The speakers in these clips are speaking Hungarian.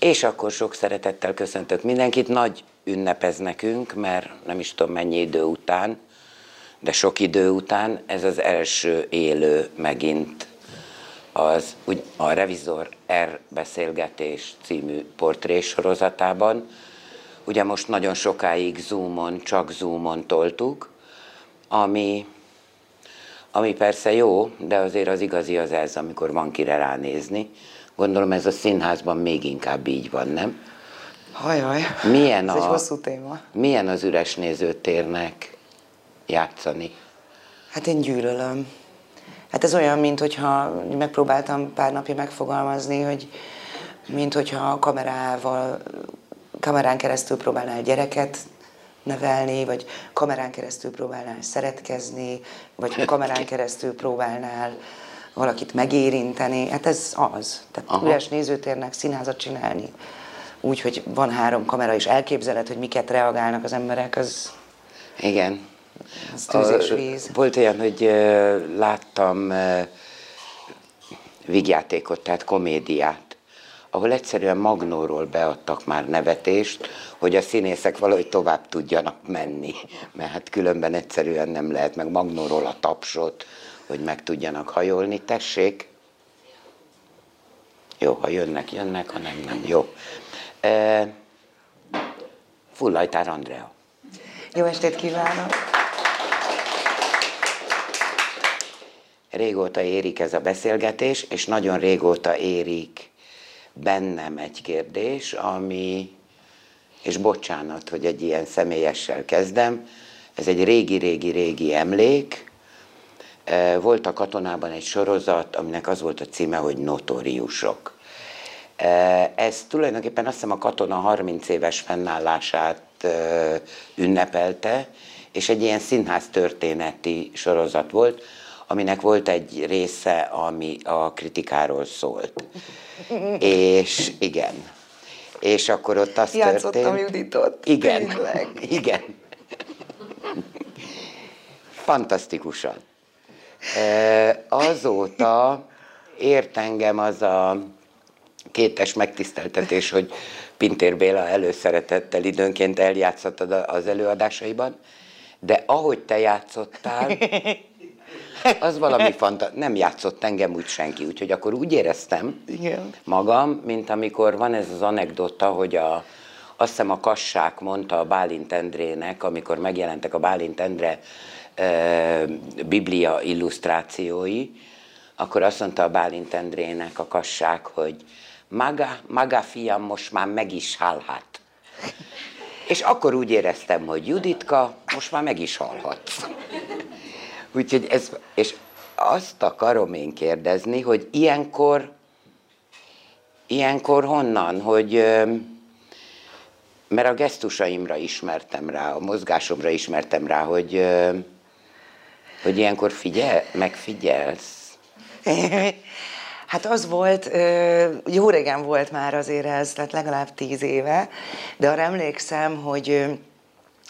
És akkor sok szeretettel köszöntök mindenkit. Nagy ünnep nekünk, mert nem is tudom mennyi idő után, de sok idő után ez az első élő megint az úgy, a Revizor R beszélgetés című portrés sorozatában. Ugye most nagyon sokáig Zoomon, csak Zoomon toltuk, ami, ami persze jó, de azért az igazi az ez, amikor van kire ránézni. Gondolom ez a színházban még inkább így van, nem? Hajaj, Milyen ez a, egy hosszú téma. Milyen az üres nézőtérnek játszani? Hát én gyűlölöm. Hát ez olyan, mint hogyha megpróbáltam pár napja megfogalmazni, hogy mint hogyha kamerával, kamerán keresztül próbálnál gyereket nevelni, vagy kamerán keresztül próbálnál szeretkezni, vagy kamerán keresztül próbálnál valakit megérinteni. Hát ez az. Tehát Aha. üres nézőtérnek színházat csinálni, úgy, hogy van három kamera, és elképzeled, hogy miket reagálnak az emberek, az, Igen. az tűz és víz. Volt olyan, hogy láttam ö, vígjátékot, tehát komédiát, ahol egyszerűen Magnóról beadtak már nevetést, hogy a színészek valahogy tovább tudjanak menni, mert hát különben egyszerűen nem lehet, meg Magnóról a tapsot, hogy meg tudjanak hajolni. Tessék! Jó, ha jönnek, jönnek, ha nem, nem. Jó. E, Fullajtár Andrea. Jó estét kívánok! Régóta érik ez a beszélgetés, és nagyon régóta érik bennem egy kérdés, ami, és bocsánat, hogy egy ilyen személyessel kezdem, ez egy régi-régi-régi emlék. Volt a katonában egy sorozat, aminek az volt a címe, hogy Notoriusok. Eh, Ez tulajdonképpen azt hiszem a katona 30 éves fennállását ünnepelte, és egy ilyen színház történeti sorozat volt, aminek volt egy része, ami a kritikáról szólt. És igen. És akkor ott az Játszottam történt... Juditot. Igen, Tényleg. igen. Fantasztikusan. Azóta ért engem az a kétes megtiszteltetés, hogy Pintér Béla előszeretettel időnként eljátszottad a- az előadásaiban, de ahogy te játszottál, az valami fanta... Nem játszott engem úgy senki, úgyhogy akkor úgy éreztem Igen. magam, mint amikor van ez az anekdota, hogy a, azt hiszem a Kassák mondta a Bálint Endrének, amikor megjelentek a Bálint Endre biblia illusztrációi, akkor azt mondta a Bálint Endrének a Kassák, hogy maga, maga fiam most már meg is hallhat. És akkor úgy éreztem, hogy Juditka, most már meg is hallhatsz. Úgyhogy ez, és azt akarom én kérdezni, hogy ilyenkor, ilyenkor honnan, hogy, mert a gesztusaimra ismertem rá, a mozgásomra ismertem rá, hogy, hogy ilyenkor figyel, megfigyelsz. Hát az volt, jó régen volt már azért ez, tehát legalább tíz éve, de arra emlékszem, hogy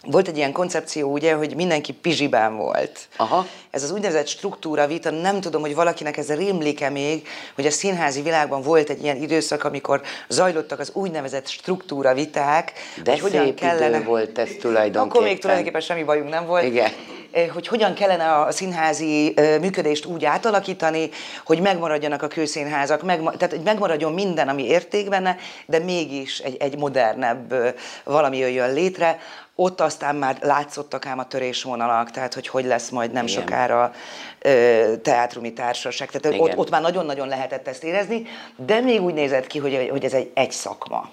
volt egy ilyen koncepció, ugye, hogy mindenki pizsiben volt. Aha. Ez az úgynevezett struktúra vita, nem tudom, hogy valakinek ez rémlik-e még, hogy a színházi világban volt egy ilyen időszak, amikor zajlottak az úgynevezett struktúra viták, De hogy hogyan szép kellene... idő volt ez tulajdonképpen. Akkor még tulajdonképpen semmi bajunk nem volt. Igen. Eh, hogy hogyan kellene a színházi ö, működést úgy átalakítani, hogy megmaradjanak a kőszínházak, megma- tehát hogy megmaradjon minden, ami érték benne, de mégis egy, egy modernebb ö, valami jöjjön létre. Ott aztán már látszottak ám a törésvonalak, tehát hogy hogy lesz majd nem Igen. sokára ö, teátrumi társaság. Tehát Igen. ott, ott már nagyon-nagyon lehetett ezt érezni, de még úgy nézett ki, hogy, hogy ez egy, egy szakma.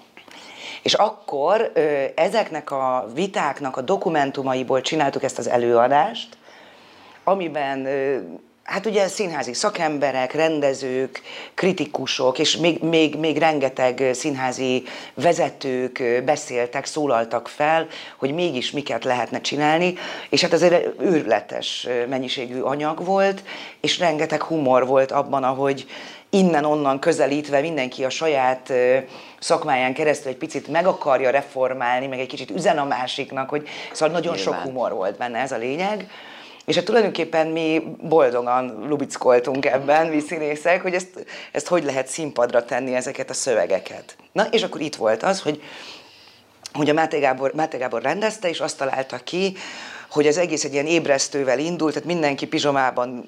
És akkor ezeknek a vitáknak a dokumentumaiból csináltuk ezt az előadást, amiben hát ugye színházi szakemberek, rendezők, kritikusok, és még, még, még rengeteg színházi vezetők beszéltek, szólaltak fel, hogy mégis miket lehetne csinálni, és hát azért őrületes mennyiségű anyag volt, és rengeteg humor volt abban, ahogy innen-onnan közelítve mindenki a saját szakmáján keresztül egy picit meg akarja reformálni, meg egy kicsit üzen a másiknak, hogy szóval nagyon sok Nyilván. humor volt benne, ez a lényeg. És hát tulajdonképpen mi boldogan lubickoltunk ebben, mi színészek, hogy ezt, ezt hogy lehet színpadra tenni ezeket a szövegeket. Na, és akkor itt volt az, hogy, hogy a Máté Gábor, Máté Gábor rendezte, és azt találta ki, hogy az egész egy ilyen ébresztővel indult, tehát mindenki pizsomában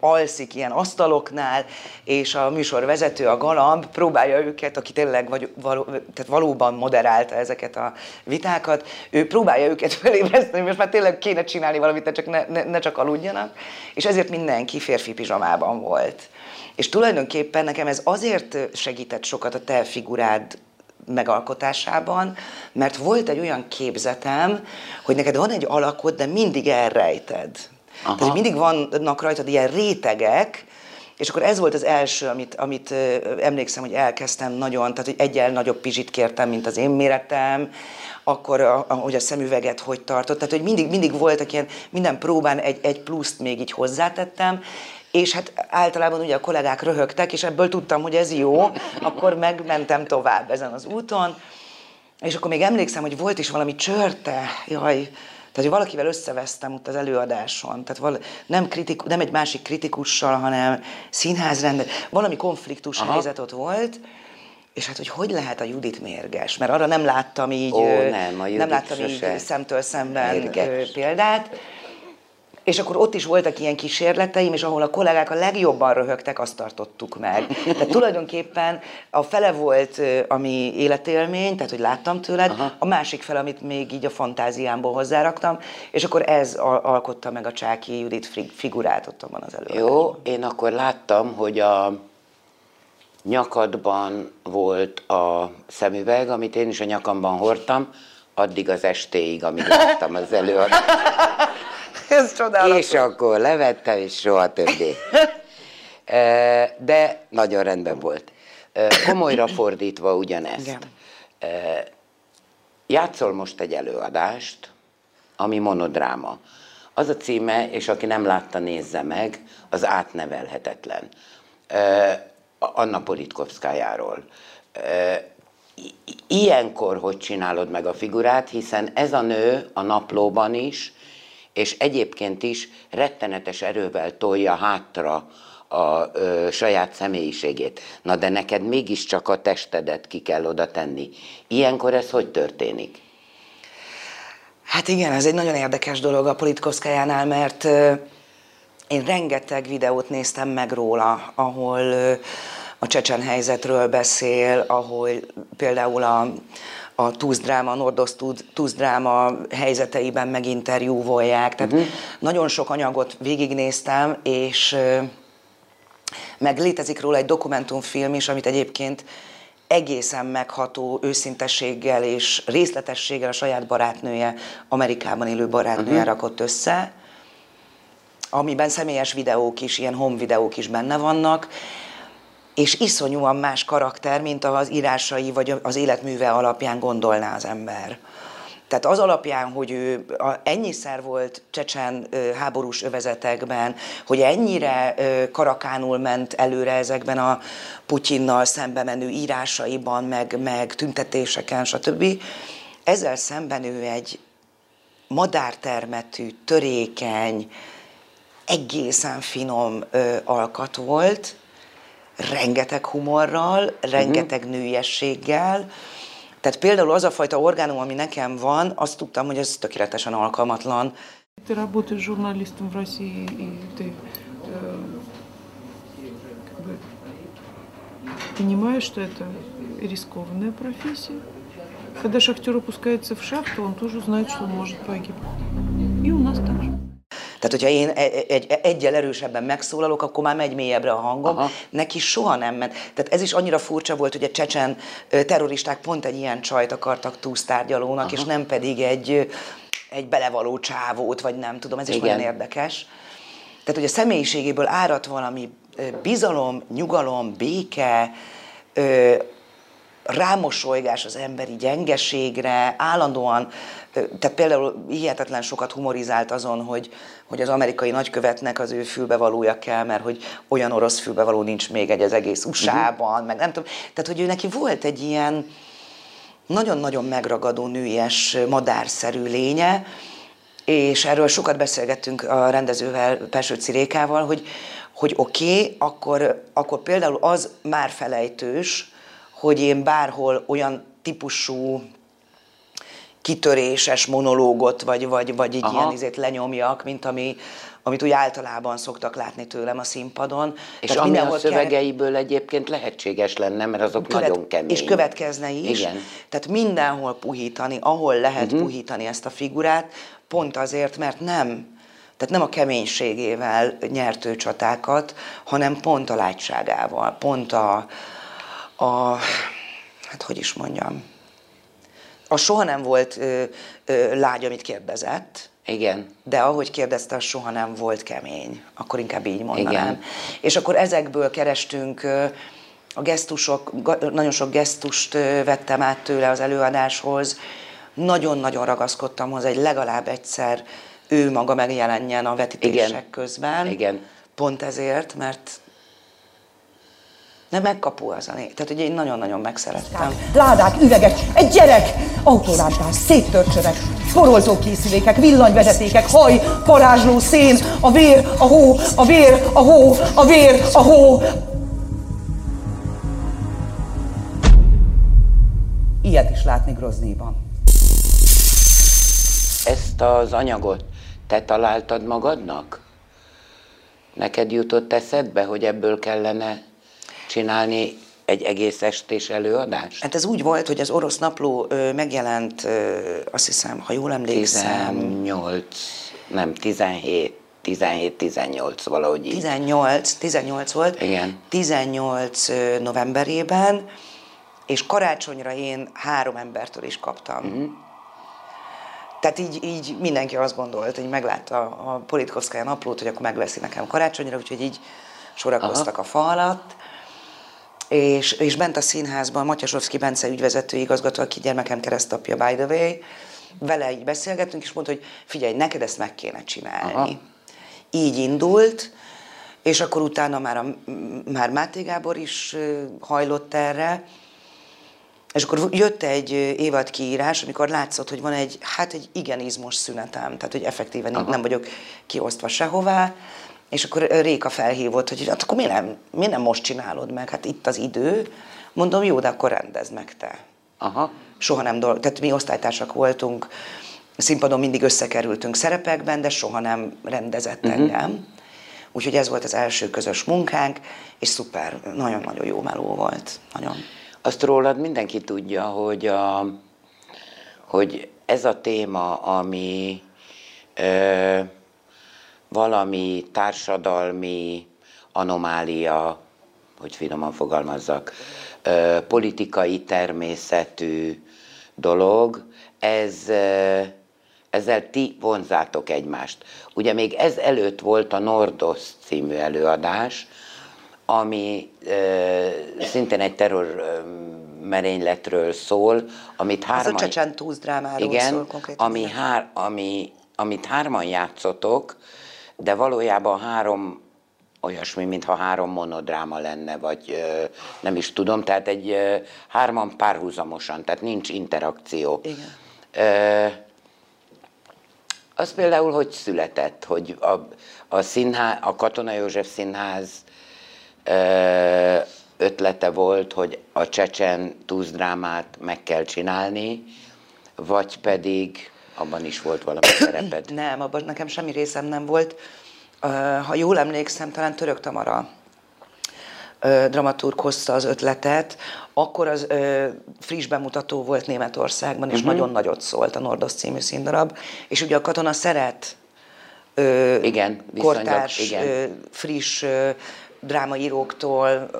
alszik ilyen asztaloknál, és a műsor vezető, a galamb próbálja őket, aki tényleg vagy, való, tehát valóban moderálta ezeket a vitákat, ő próbálja őket felébreszteni, most már tényleg kéne csinálni valamit, csak ne, ne, ne csak aludjanak, és ezért mindenki férfi pizsamában volt. És tulajdonképpen nekem ez azért segített sokat a te figurád megalkotásában, mert volt egy olyan képzetem, hogy neked van egy alakod, de mindig elrejted. Aha. Tehát mindig vannak rajtad ilyen rétegek, és akkor ez volt az első, amit, amit emlékszem, hogy elkezdtem nagyon, tehát hogy egyel nagyobb pizsit kértem, mint az én méretem, akkor, a, hogy a szemüveget hogy tartott, tehát hogy mindig, mindig voltak ilyen, minden próbán egy, egy pluszt még így hozzátettem, és hát általában ugye a kollégák röhögtek, és ebből tudtam, hogy ez jó, akkor megmentem tovább ezen az úton, és akkor még emlékszem, hogy volt is valami csörte, jaj, tehát, hogy valakivel összevesztem ott az előadáson, tehát val- nem, kritiku, nem egy másik kritikussal, hanem színházrendet, valami konfliktus Aha. helyzet ott volt, és hát, hogy hogy lehet a Judit mérges? Mert arra nem láttam így, Ó, nem, a nem láttam így szemtől szemben mérges. példát. És akkor ott is voltak ilyen kísérleteim, és ahol a kollégák a legjobban röhögtek, azt tartottuk meg. Tehát tulajdonképpen a fele volt a mi életélmény, tehát hogy láttam tőled, Aha. a másik fele, amit még így a fantáziámból hozzáraktam, és akkor ez alkotta meg a Csáki Judit figurát ott van az előadásban. Jó, én akkor láttam, hogy a nyakadban volt a szemüveg, amit én is a nyakamban hordtam, addig az estéig, amíg láttam az előadást. Ez csodálatos. És akkor levettem, és soha többé. De nagyon rendben volt. Komolyra fordítva ugyanezt. Igen. Játszol most egy előadást, ami monodráma. Az a címe, és aki nem látta, nézze meg, az átnevelhetetlen. Anna Politkovszkájáról. Ilyenkor hogy csinálod meg a figurát, hiszen ez a nő a naplóban is, és egyébként is rettenetes erővel tolja hátra a ö, saját személyiségét. Na de neked mégiscsak a testedet ki kell oda tenni. Ilyenkor ez hogy történik? Hát igen, ez egy nagyon érdekes dolog a Politkovszkájánál, mert én rengeteg videót néztem meg róla, ahol a csecsen helyzetről beszél, ahol például a a túzdráma, Nordosz túzdráma helyzeteiben meginterjúvolják. Tehát uh-huh. nagyon sok anyagot végignéztem, és meg létezik róla egy dokumentumfilm is, amit egyébként egészen megható őszintességgel és részletességgel a saját barátnője, Amerikában élő barátnője uh-huh. rakott össze, amiben személyes videók is, ilyen home videók is benne vannak, és iszonyúan más karakter, mint az írásai vagy az életműve alapján gondolná az ember. Tehát az alapján, hogy ő ennyiszer volt csecsen háborús övezetekben, hogy ennyire karakánul ment előre ezekben a Putyinnal szembe menő írásaiban, meg, meg tüntetéseken, stb. Ezzel szemben ő egy madártermetű, törékeny, egészen finom alkat volt, rengeteg humorral, rengeteg uh-huh. nőiességgel, tehát például az a fajta orgánum, ami nekem van, azt tudtam, hogy ez tökéletesen alkalmatlan. Ты работаешь журналистом в России, и ты э, как бы, понимаешь, что это рискованная профессия. Когда шахтер опускается в шахту, он тоже знает, что он может погибнуть. И у нас так же. Tehát, hogyha én e, e, egy, egyel erősebben megszólalok, akkor már megy mélyebbre a hangom. Aha. Neki soha nem ment. Tehát ez is annyira furcsa volt, hogy a csecsen terroristák pont egy ilyen csajt akartak túlsztárgyalónak, Aha. és nem pedig egy, egy belevaló csávót, vagy nem tudom, ez is Igen. olyan érdekes. Tehát, hogy a személyiségéből árat valami bizalom, nyugalom, béke, rámosolygás az emberi gyengeségre, állandóan, tehát például hihetetlen sokat humorizált azon, hogy, hogy az amerikai nagykövetnek az ő fülbevalója kell, mert hogy olyan orosz fülbevaló nincs még egy az egész USA-ban, uh-huh. meg nem tudom. Tehát, hogy ő neki volt egy ilyen nagyon-nagyon megragadó nőies madárszerű lénye, és erről sokat beszélgettünk a rendezővel, Perső Cirékával, hogy, hogy oké, okay, akkor, akkor például az már felejtős, hogy én bárhol olyan típusú kitöréses monológot, vagy, vagy, vagy egy Aha. ilyen izét lenyomjak, mint ami, amit úgy általában szoktak látni tőlem a színpadon. És Tehát ami a szövegeiből kell... egyébként lehetséges lenne, mert azok követ... nagyon kemény. És következne is. Igen. Tehát mindenhol puhítani, ahol lehet uh-huh. puhítani ezt a figurát, pont azért, mert nem tehát nem a keménységével nyert ő csatákat, hanem pont a látságával, pont a, a hát hogy is mondjam, a soha nem volt ö, ö, lágy, amit kérdezett, igen. De ahogy kérdezte, az soha nem volt kemény. Akkor inkább így mondanám. Igen. És akkor ezekből kerestünk a gesztusok, nagyon sok gesztust vettem át tőle az előadáshoz. Nagyon-nagyon ragaszkodtam hozzá, hogy legalább egyszer ő maga megjelenjen a vetítések Igen. közben. Igen. Pont ezért, mert nem megkapu az a Tehát, hogy én nagyon-nagyon megszerettem. Ládák, üvegek, egy gyerek, autólámpás, széttört csövek, foroltókészülékek, villanyvezetékek, haj, parázsló szén, a vér, a hó, a vér, a hó, a vér, a hó. Ilyet is látni Groznyban. Ezt az anyagot te találtad magadnak? Neked jutott eszedbe, hogy ebből kellene csinálni egy egész estés előadást? Hát ez úgy volt, hogy az orosz napló megjelent, azt hiszem, ha jól emlékszem... 18, nem, 17. 17-18 valahogy így. 18, 18 volt. Igen. 18 novemberében, és karácsonyra én három embertől is kaptam. Mm. Tehát így, így mindenki azt gondolt, hogy meglátta a Politkovszkája naplót, hogy akkor megveszi nekem karácsonyra, úgyhogy így sorakoztak Aha. a fa alatt és, és bent a színházban Matyasovszki Bence ügyvezető igazgató, aki gyermekem keresztapja, by the way, vele így beszélgettünk, és mondta, hogy figyelj, neked ezt meg kéne csinálni. Aha. Így indult, és akkor utána már, a, már Máté Gábor is hajlott erre, és akkor jött egy évad kiírás, amikor látszott, hogy van egy, hát egy igen izmos szünetem, tehát hogy effektíven Aha. nem vagyok kiosztva sehová, és akkor Réka felhívott, hogy hát akkor mi nem, mi nem most csinálod meg? Hát itt az idő. Mondom, jó, de akkor rendezd meg te. Aha. Soha nem dolg, tehát mi osztálytársak voltunk, színpadon mindig összekerültünk szerepekben, de soha nem rendezett uh-huh. engem. Úgyhogy ez volt az első közös munkánk, és szuper, nagyon-nagyon jó meló volt. Nagyon. Azt rólad mindenki tudja, hogy, a, hogy ez a téma, ami ö, valami társadalmi anomália, hogy finoman fogalmazzak, politikai természetű dolog, ez, ezzel ti vonzátok egymást. Ugye még ez előtt volt a Nordos című előadás, ami szintén egy terror merényletről szól, amit hárman... Ez a Csecsán drámáról igen, szól konkrétan. Ami hár, ami, amit hárman játszotok, de valójában három olyasmi, mintha három monodráma lenne, vagy nem is tudom, tehát egy hárman párhuzamosan, tehát nincs interakció. Igen. az például, hogy született, hogy a, a, színhá, a Katona József Színház ötlete volt, hogy a csecsen túzdrámát meg kell csinálni, vagy pedig abban is volt valami szereped? Nem, abban nekem semmi részem nem volt. Ha jól emlékszem, talán Török Tamara dramaturg hozta az ötletet, akkor az ö, friss bemutató volt Németországban, és uh-huh. nagyon nagyot szólt a Nordos című színdarab, és ugye a katona szeret ö, igen, kortárs, igen. Ö, friss ö, drámaíróktól,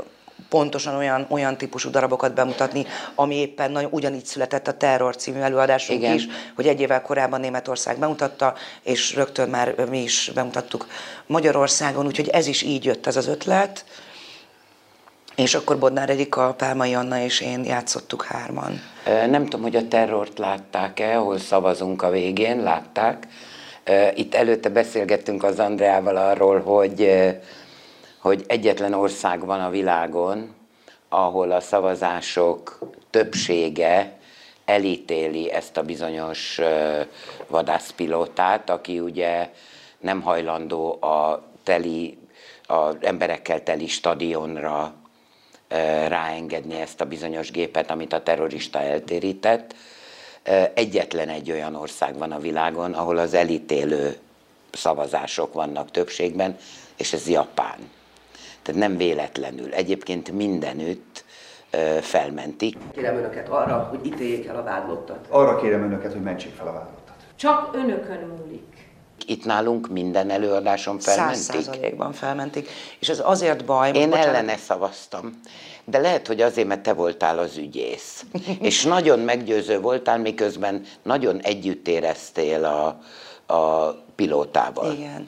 pontosan olyan, olyan típusú darabokat bemutatni, ami éppen nagyon ugyanígy született a Terror című előadásunk Igen. is, hogy egy évvel korábban Németország bemutatta, és rögtön már mi is bemutattuk Magyarországon, úgyhogy ez is így jött ez az ötlet. És akkor Bodnár Erika, Pálmai Anna és én játszottuk hárman. Nem tudom, hogy a terrort látták-e, ahol szavazunk a végén, látták. Itt előtte beszélgettünk az Andreával arról, hogy hogy egyetlen ország van a világon, ahol a szavazások többsége elítéli ezt a bizonyos vadászpilótát, aki ugye nem hajlandó a teli, az emberekkel teli stadionra ráengedni ezt a bizonyos gépet, amit a terrorista eltérített. Egyetlen egy olyan ország van a világon, ahol az elítélő szavazások vannak többségben, és ez Japán. Tehát nem véletlenül. Egyébként mindenütt felmentik. Kérem önöket arra, hogy ítéljék el a vádlottat. Arra kérem önöket, hogy mentsék fel a vádlottat. Csak önökön múlik. Itt nálunk minden előadáson Száz felmentik. százalékban felmentik. És ez azért baj, Én bocsánat, ellene szavaztam. De lehet, hogy azért, mert te voltál az ügyész. És nagyon meggyőző voltál, miközben nagyon együtt éreztél a, a pilótával. Igen.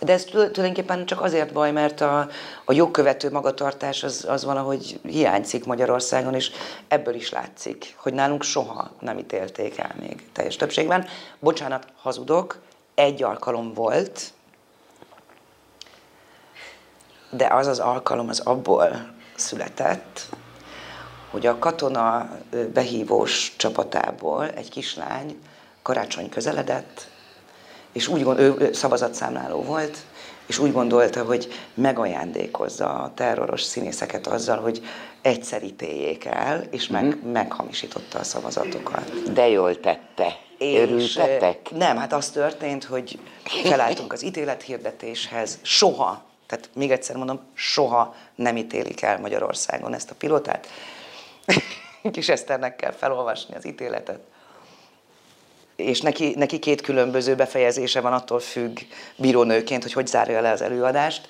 De ez tul- tulajdonképpen csak azért baj, mert a, a jogkövető magatartás az, az valahogy hiányzik Magyarországon, és ebből is látszik, hogy nálunk soha nem ítélték el még teljes többségben. Bocsánat, hazudok, egy alkalom volt, de az az alkalom az abból született, hogy a katona behívós csapatából egy kislány karácsony közeledett, és úgy gond, ő szavazatszámláló volt, és úgy gondolta, hogy megajándékozza a terroros színészeket azzal, hogy egyszer ítéljék el, és meg, Mhm. meghamisította a szavazatokat. De jól tette. Örültetek? eh, Nem, hát az történt, hogy felálltunk az ítélethirdetéshez. Soha, tehát még egyszer mondom, soha nem ítélik el Magyarországon ezt a pilotát. Kis Eszternek kell felolvasni az ítéletet. És neki, neki két különböző befejezése van, attól függ bírónőként, hogy hogy zárja le az előadást.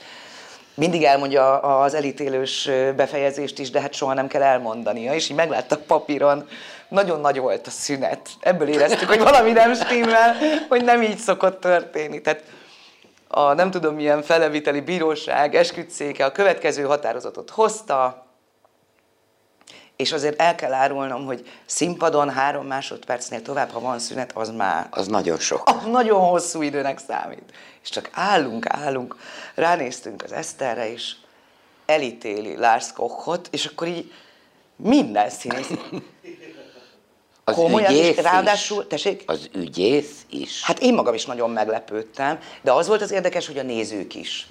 Mindig elmondja az elítélős befejezést is, de hát soha nem kell elmondania. És így megláttak papíron, nagyon nagy volt a szünet. Ebből éreztük, hogy valami nem stimmel, hogy nem így szokott történni. Tehát a nem tudom milyen feleviteli bíróság esküdszéke a következő határozatot hozta, és azért el kell árulnom, hogy színpadon három másodpercnél tovább, ha van szünet, az már Az nagyon sok. az nagyon hosszú időnek számít. És csak állunk, állunk, ránéztünk az Eszterre, és elítéli Lars Kochot, és akkor így minden színész. Az Komolyan, és ügyész ráadásul- is. tessék? Az ügyész is. Hát én magam is nagyon meglepődtem, de az volt az érdekes, hogy a nézők is.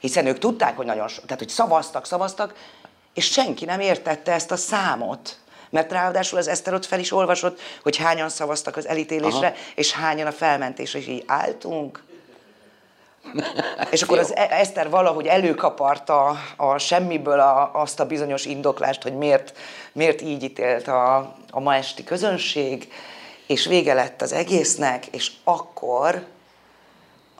Hiszen ők tudták, hogy nagyon so, tehát hogy szavaztak, szavaztak, és senki nem értette ezt a számot. Mert ráadásul az Eszter ott fel is olvasott, hogy hányan szavaztak az elítélésre, Aha. és hányan a felmentésre, és így álltunk. És akkor az E- Eszter valahogy előkaparta a semmiből a, azt a bizonyos indoklást, hogy miért, miért így ítélt a, a ma esti közönség, és vége lett az egésznek, és akkor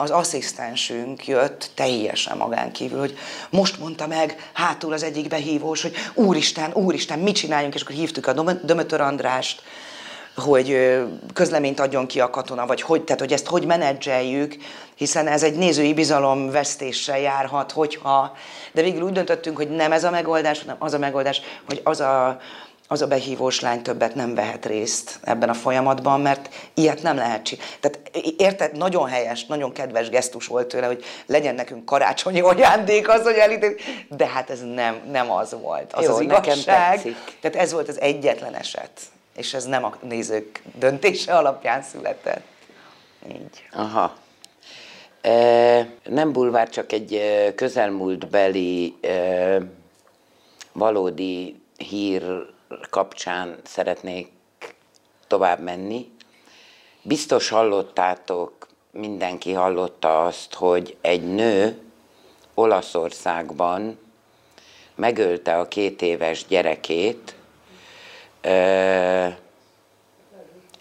az asszisztensünk jött teljesen magán kívül, hogy most mondta meg hátul az egyik behívós, hogy úristen, úristen, mit csináljunk, és akkor hívtuk a Dömö- Dömötör Andrást, hogy közleményt adjon ki a katona, vagy hogy, tehát, hogy ezt hogy menedzseljük, hiszen ez egy nézői bizalom vesztéssel járhat, hogyha, de végül úgy döntöttünk, hogy nem ez a megoldás, hanem az a megoldás, hogy az a, az a behívós lány többet nem vehet részt ebben a folyamatban, mert ilyet nem lehet csinálni. Tehát érted, nagyon helyes, nagyon kedves gesztus volt tőle, hogy legyen nekünk karácsonyi ajándék az, hogy elítél, de hát ez nem, nem az volt. Az Jó, az igazság. Tehát ez volt az egyetlen eset, és ez nem a nézők döntése alapján született. Így. Aha. E, nem bulvár, csak egy közelmúltbeli e, valódi hír kapcsán szeretnék tovább menni. Biztos hallottátok, mindenki hallotta azt, hogy egy nő Olaszországban megölte a két éves gyerekét,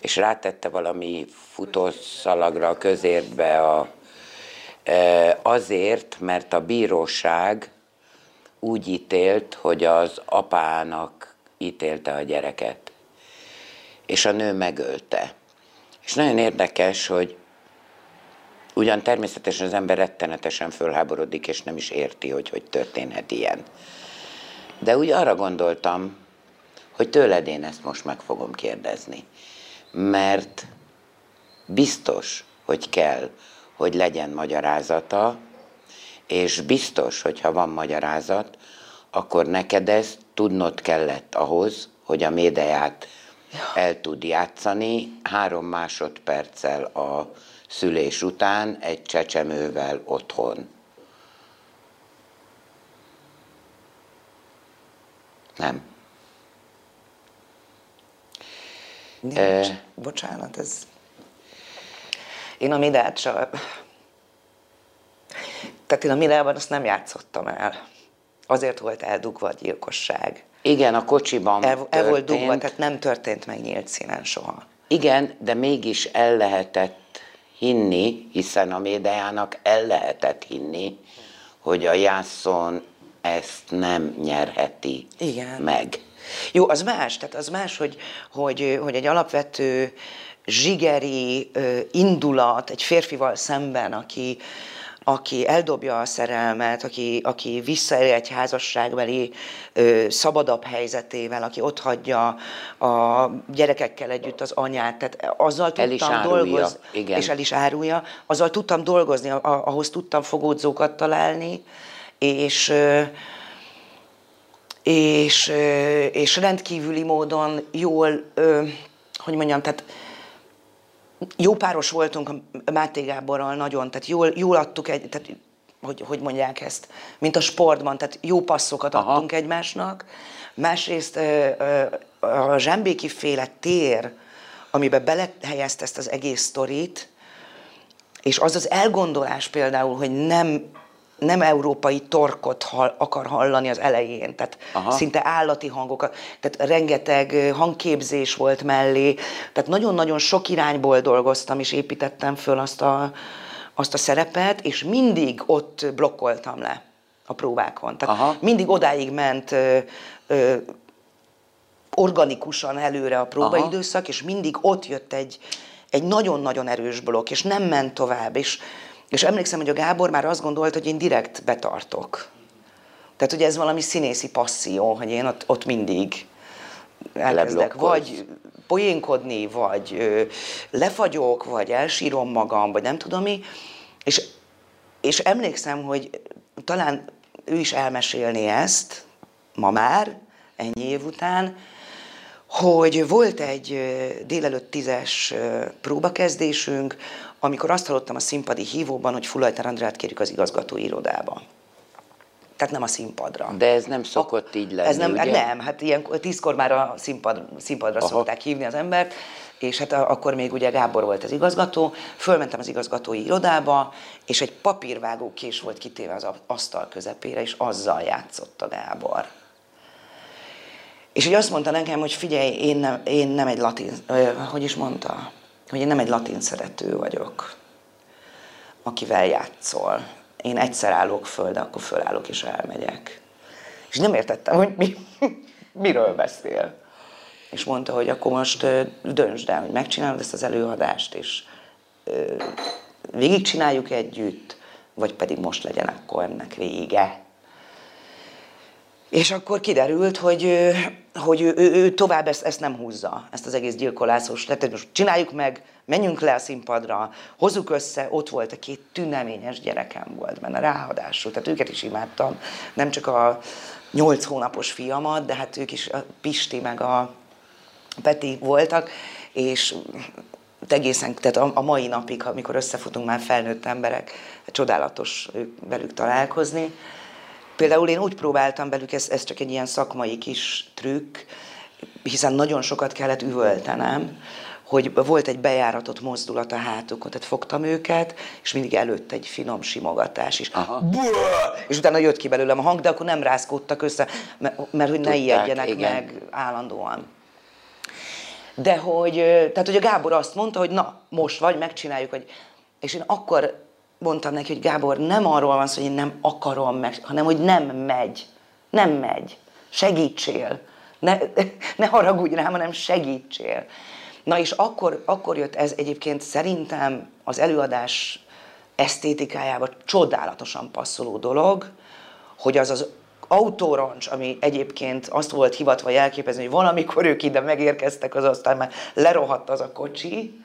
és rátette valami futószalagra a közértbe a, azért, mert a bíróság úgy ítélt, hogy az apának ítélte a gyereket. És a nő megölte. És nagyon érdekes, hogy ugyan természetesen az ember rettenetesen fölháborodik, és nem is érti, hogy hogy történhet ilyen. De úgy arra gondoltam, hogy tőled én ezt most meg fogom kérdezni. Mert biztos, hogy kell, hogy legyen magyarázata, és biztos, hogy ha van magyarázat, akkor neked ezt tudnod kellett ahhoz, hogy a médiát el tud játszani három másodperccel a szülés után egy csecsemővel otthon. Nem. Nincs. Eh. Bocsánat, ez... Én a Midát se... Tehát én a Midában azt nem játszottam el. Azért volt eldugva a gyilkosság. Igen, a kocsiban El, el volt dugva, tehát nem történt meg nyílt színen soha. Igen, de mégis el lehetett hinni, hiszen a médiának el lehetett hinni, hogy a Jászon ezt nem nyerheti Igen. meg. Jó, az más, tehát az más, hogy, hogy, hogy egy alapvető zsigeri indulat egy férfival szemben, aki, aki eldobja a szerelmet, aki, aki visszaél egy házasságbeli ö, szabadabb helyzetével, aki ott hagyja a gyerekekkel együtt az anyát, tehát azzal El tudtam dolgozni, és el is árulja, azzal tudtam dolgozni, ahhoz tudtam fogódzókat találni, és ö, és, és rendkívüli módon jól, hogy mondjam, tehát jó páros voltunk a Máté Gáborral nagyon, tehát jól, jól adtuk egy, tehát hogy, hogy mondják ezt, mint a sportban, tehát jó passzokat Aha. adtunk egymásnak. Másrészt ö, ö, a zsembéki féle tér, amiben belehelyezte ezt az egész sztorit, és az az elgondolás például, hogy nem, nem európai torkot hall, akar hallani az elején, tehát Aha. szinte állati hangokat, tehát rengeteg hangképzés volt mellé, tehát nagyon-nagyon sok irányból dolgoztam, és építettem föl azt a, azt a szerepet, és mindig ott blokkoltam le a próbákon. Tehát Aha. mindig odáig ment ö, ö, organikusan előre a próbaidőszak, és mindig ott jött egy, egy nagyon-nagyon erős blokk, és nem ment tovább. És, és emlékszem, hogy a Gábor már azt gondolt, hogy én direkt betartok. Tehát ugye ez valami színészi passzió, hogy én ott, ott mindig elkezdek vagy poénkodni, vagy ö, lefagyok, vagy elsírom magam, vagy nem tudom mi. És, és emlékszem, hogy talán ő is elmesélni ezt, ma már, ennyi év után, hogy volt egy délelőtt tízes próbakezdésünk, amikor azt hallottam a színpadi hívóban, hogy Fulajtár Andrát kérjük az igazgatói irodába. Tehát nem a színpadra. De ez nem szokott így lenni, Ez nem, ugye? nem, hát ilyen tízkor már a színpad, színpadra Aha. szokták hívni az embert, és hát a- akkor még ugye Gábor volt az igazgató, fölmentem az igazgatói irodába, és egy papírvágó kés volt kitéve az a- asztal közepére, és azzal játszott a Gábor. És így azt mondta nekem, hogy figyelj, én nem, én nem egy latin, hogy is mondta, hogy én nem egy latin szerető vagyok, akivel játszol. Én egyszer állok föl, de akkor fölállok és elmegyek. És nem értettem, hogy mi, miről beszél. És mondta, hogy akkor most döntsd el, hogy megcsinálod ezt az előadást, és végigcsináljuk együtt, vagy pedig most legyen akkor ennek vége. És akkor kiderült, hogy, hogy ő, ő, ő tovább ezt, ezt nem húzza, ezt az egész gyilkolászos. Tehát most csináljuk meg, menjünk le a színpadra, hozzuk össze, ott volt a két tüneményes gyerekem volt benne, ráadásul, tehát őket is imádtam, nem csak a nyolc hónapos fiamat, de hát ők is, a Pisti meg a Peti voltak, és egészen, tehát a, a mai napig, amikor összefutunk már felnőtt emberek, csodálatos ők, velük találkozni. Például én úgy próbáltam velük, ez, ez csak egy ilyen szakmai kis trükk, hiszen nagyon sokat kellett üvöltenem, hogy volt egy bejáratott mozdulat a hátukon, tehát fogtam őket, és mindig előtt egy finom simogatás is. Aha. És utána jött ki belőlem a hang, de akkor nem rázkódtak össze, mert, mert hogy ne ijedjenek igen. meg állandóan. De hogy, tehát hogy a Gábor azt mondta, hogy na, most vagy, megcsináljuk, hogy... És én akkor mondtam neki, hogy Gábor, nem arról van szó, hogy én nem akarom meg, hanem hogy nem megy. Nem megy. Segítsél. Ne, ne haragudj rám, hanem segítsél. Na és akkor, akkor jött ez egyébként szerintem az előadás esztétikájába csodálatosan passzoló dolog, hogy az az autóroncs, ami egyébként azt volt hivatva jelképezni, hogy valamikor ők ide megérkeztek, az aztán már lerohadt az a kocsi,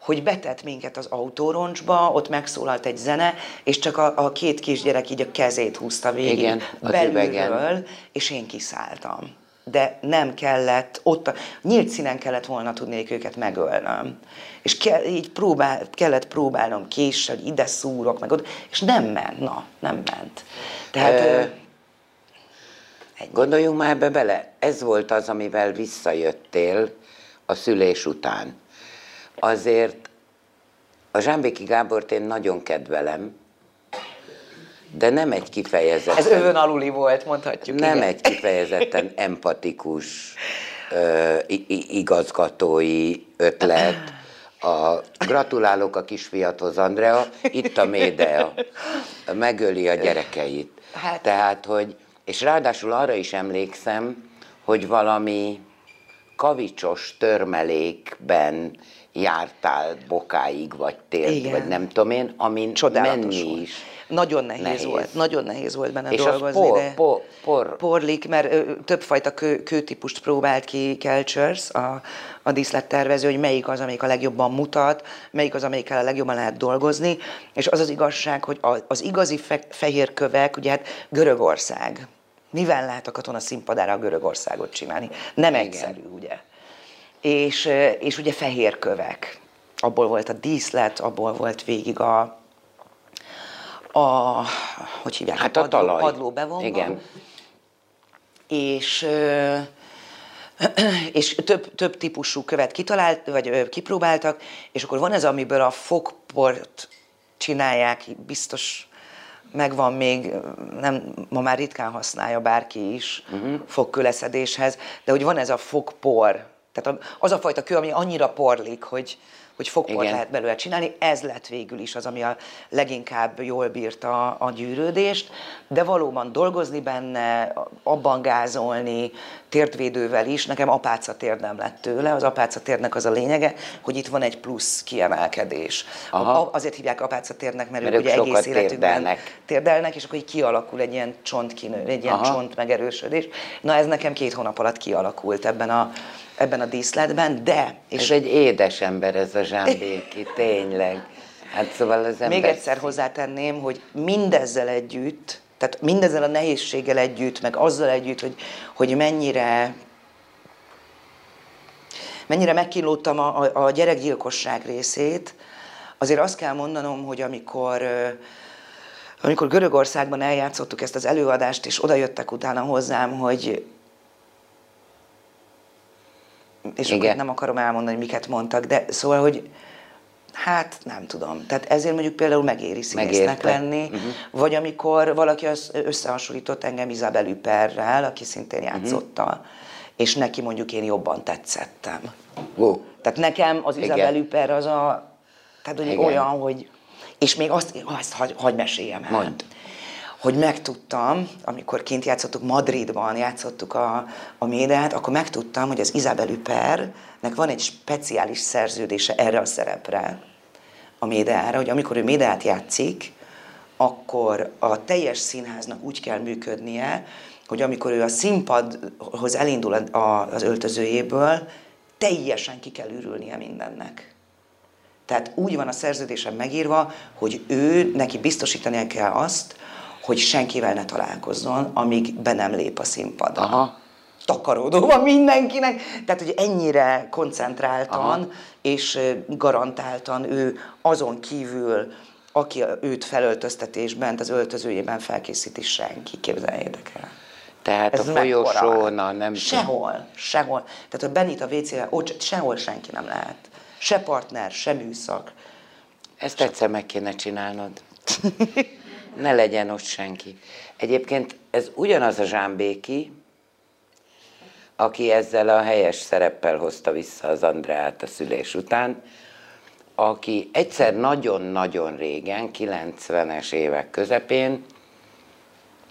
hogy betett minket az autóroncsba, ott megszólalt egy zene, és csak a, a két kisgyerek így a kezét húzta végig Igen, belülről, üvegen. és én kiszálltam. de nem kellett, ott nyílt színen kellett volna tudnék őket megölnöm. És ke, így próbál, kellett próbálnom késsel, hogy ide szúrok, meg oda, és nem ment, na, nem ment. Tehát, Ö, ö, Gondoljunk már ebbe bele, ez volt az, amivel visszajöttél a szülés után. Azért a Zsámbéki Gábort én nagyon kedvelem, de nem egy kifejezetten... ez övön aluli volt, mondhatjuk. Nem igen. egy kifejezetten empatikus ö, igazgatói ötlet. A, gratulálok a kisfiathoz, Andrea, itt a Médea, megöli a gyerekeit. Hát- Tehát, hogy, és ráadásul arra is emlékszem, hogy valami kavicsos törmelékben jártál bokáig, vagy télt, Igen. vagy nem tudom én, amin Csodálatos menni volt. is. Nagyon nehéz, Nehéz. volt, nagyon nehéz volt benne És dolgozni. por- de por- por- Porlik, mert ö, többfajta kő, kőtípust próbált ki Kelchers, a, a díszlettervező, hogy melyik az, amelyik a legjobban mutat, melyik az, amelyikkel a legjobban lehet dolgozni, és az az igazság, hogy a, az igazi fe, fehér kövek, ugye hát Görögország. Mivel lehet a katona színpadára a Görögországot csinálni? Nem egyszerű, ugye? És, és ugye fehér kövek. Abból volt a díszlet, abból volt végig a, a hogy hívják? Hát a padló, talaj. padló bevonva. Igen. És, és több, több típusú követ kitalált, vagy kipróbáltak, és akkor van ez, amiből a fogport csinálják, biztos megvan még, nem, ma már ritkán használja bárki is uh-huh. fogköleszedéshez, de hogy van ez a fogpor, tehát az a fajta kő, ami annyira porlik, hogy, hogy fogport Igen. lehet belőle csinálni, ez lett végül is az, ami a leginkább jól bírta a, gyűrődést, de valóban dolgozni benne, abban gázolni, térdvédővel is, nekem apáca térdem lett tőle, az apáca térdnek az a lényege, hogy itt van egy plusz kiemelkedés. Aha. A, azért hívják apáca térdnek, mert, Mert ők ugye egész életükben térdelnek. térdelnek, és akkor így kialakul egy ilyen csontkinő, egy ilyen Aha. csont megerősödés. Na ez nekem két hónap alatt kialakult ebben a, ebben a díszletben, de, és És egy édes ember ez a Zsámbéki, tényleg. Hát szóval az ember... Még egyszer hozzátenném, hogy mindezzel együtt, tehát mindezzel a nehézséggel együtt, meg azzal együtt, hogy, hogy mennyire mennyire megkínlódtam a, a, a gyerekgyilkosság részét, azért azt kell mondanom, hogy amikor amikor Görögországban eljátszottuk ezt az előadást, és oda jöttek utána hozzám, hogy és Igen. nem akarom elmondani, hogy miket mondtak, de szóval, hogy hát nem tudom. Tehát ezért mondjuk például megéri színésznek Megérte. lenni, uh-huh. vagy amikor valaki az- összehasonlított engem Isabel Huperrel, aki szintén játszotta, uh-huh. és neki mondjuk én jobban tetszettem. Ó, Tehát nekem az Igen. Isabel Huper az a, tehát hogy Igen. olyan, hogy, és még azt, azt hagy, hagy meséljem el. Mondd. Hogy megtudtam, amikor kint játszottuk, Madridban játszottuk a, a Médeát, akkor megtudtam, hogy az Isabel Hupernek van egy speciális szerződése erre a szerepre, a Médeára, hogy amikor ő Médeát játszik, akkor a teljes színháznak úgy kell működnie, hogy amikor ő a színpadhoz elindul a- az öltözőjéből, teljesen ki kell ürülnie mindennek. Tehát úgy van a szerződésen megírva, hogy ő, neki biztosítania kell azt, hogy senkivel ne találkozzon, amíg be nem lép a színpadra. Aha. Takaródó van mindenkinek, tehát hogy ennyire koncentráltan Aha. és garantáltan ő azon kívül, aki őt felöltöztetésben, az öltözőjében felkészíti, senki, képzeljétek el. tehát a mekkora? folyosón, a nem Sehol, sehol. Tehát a Benit a WC-vel, ott sehol senki nem lehet. Se partner, se műszak. Ezt egyszer meg kéne csinálnod. Ne legyen ott senki. Egyébként ez ugyanaz a Zsámbéki, aki ezzel a helyes szereppel hozta vissza az Andreát a szülés után, aki egyszer nagyon-nagyon régen, 90-es évek közepén,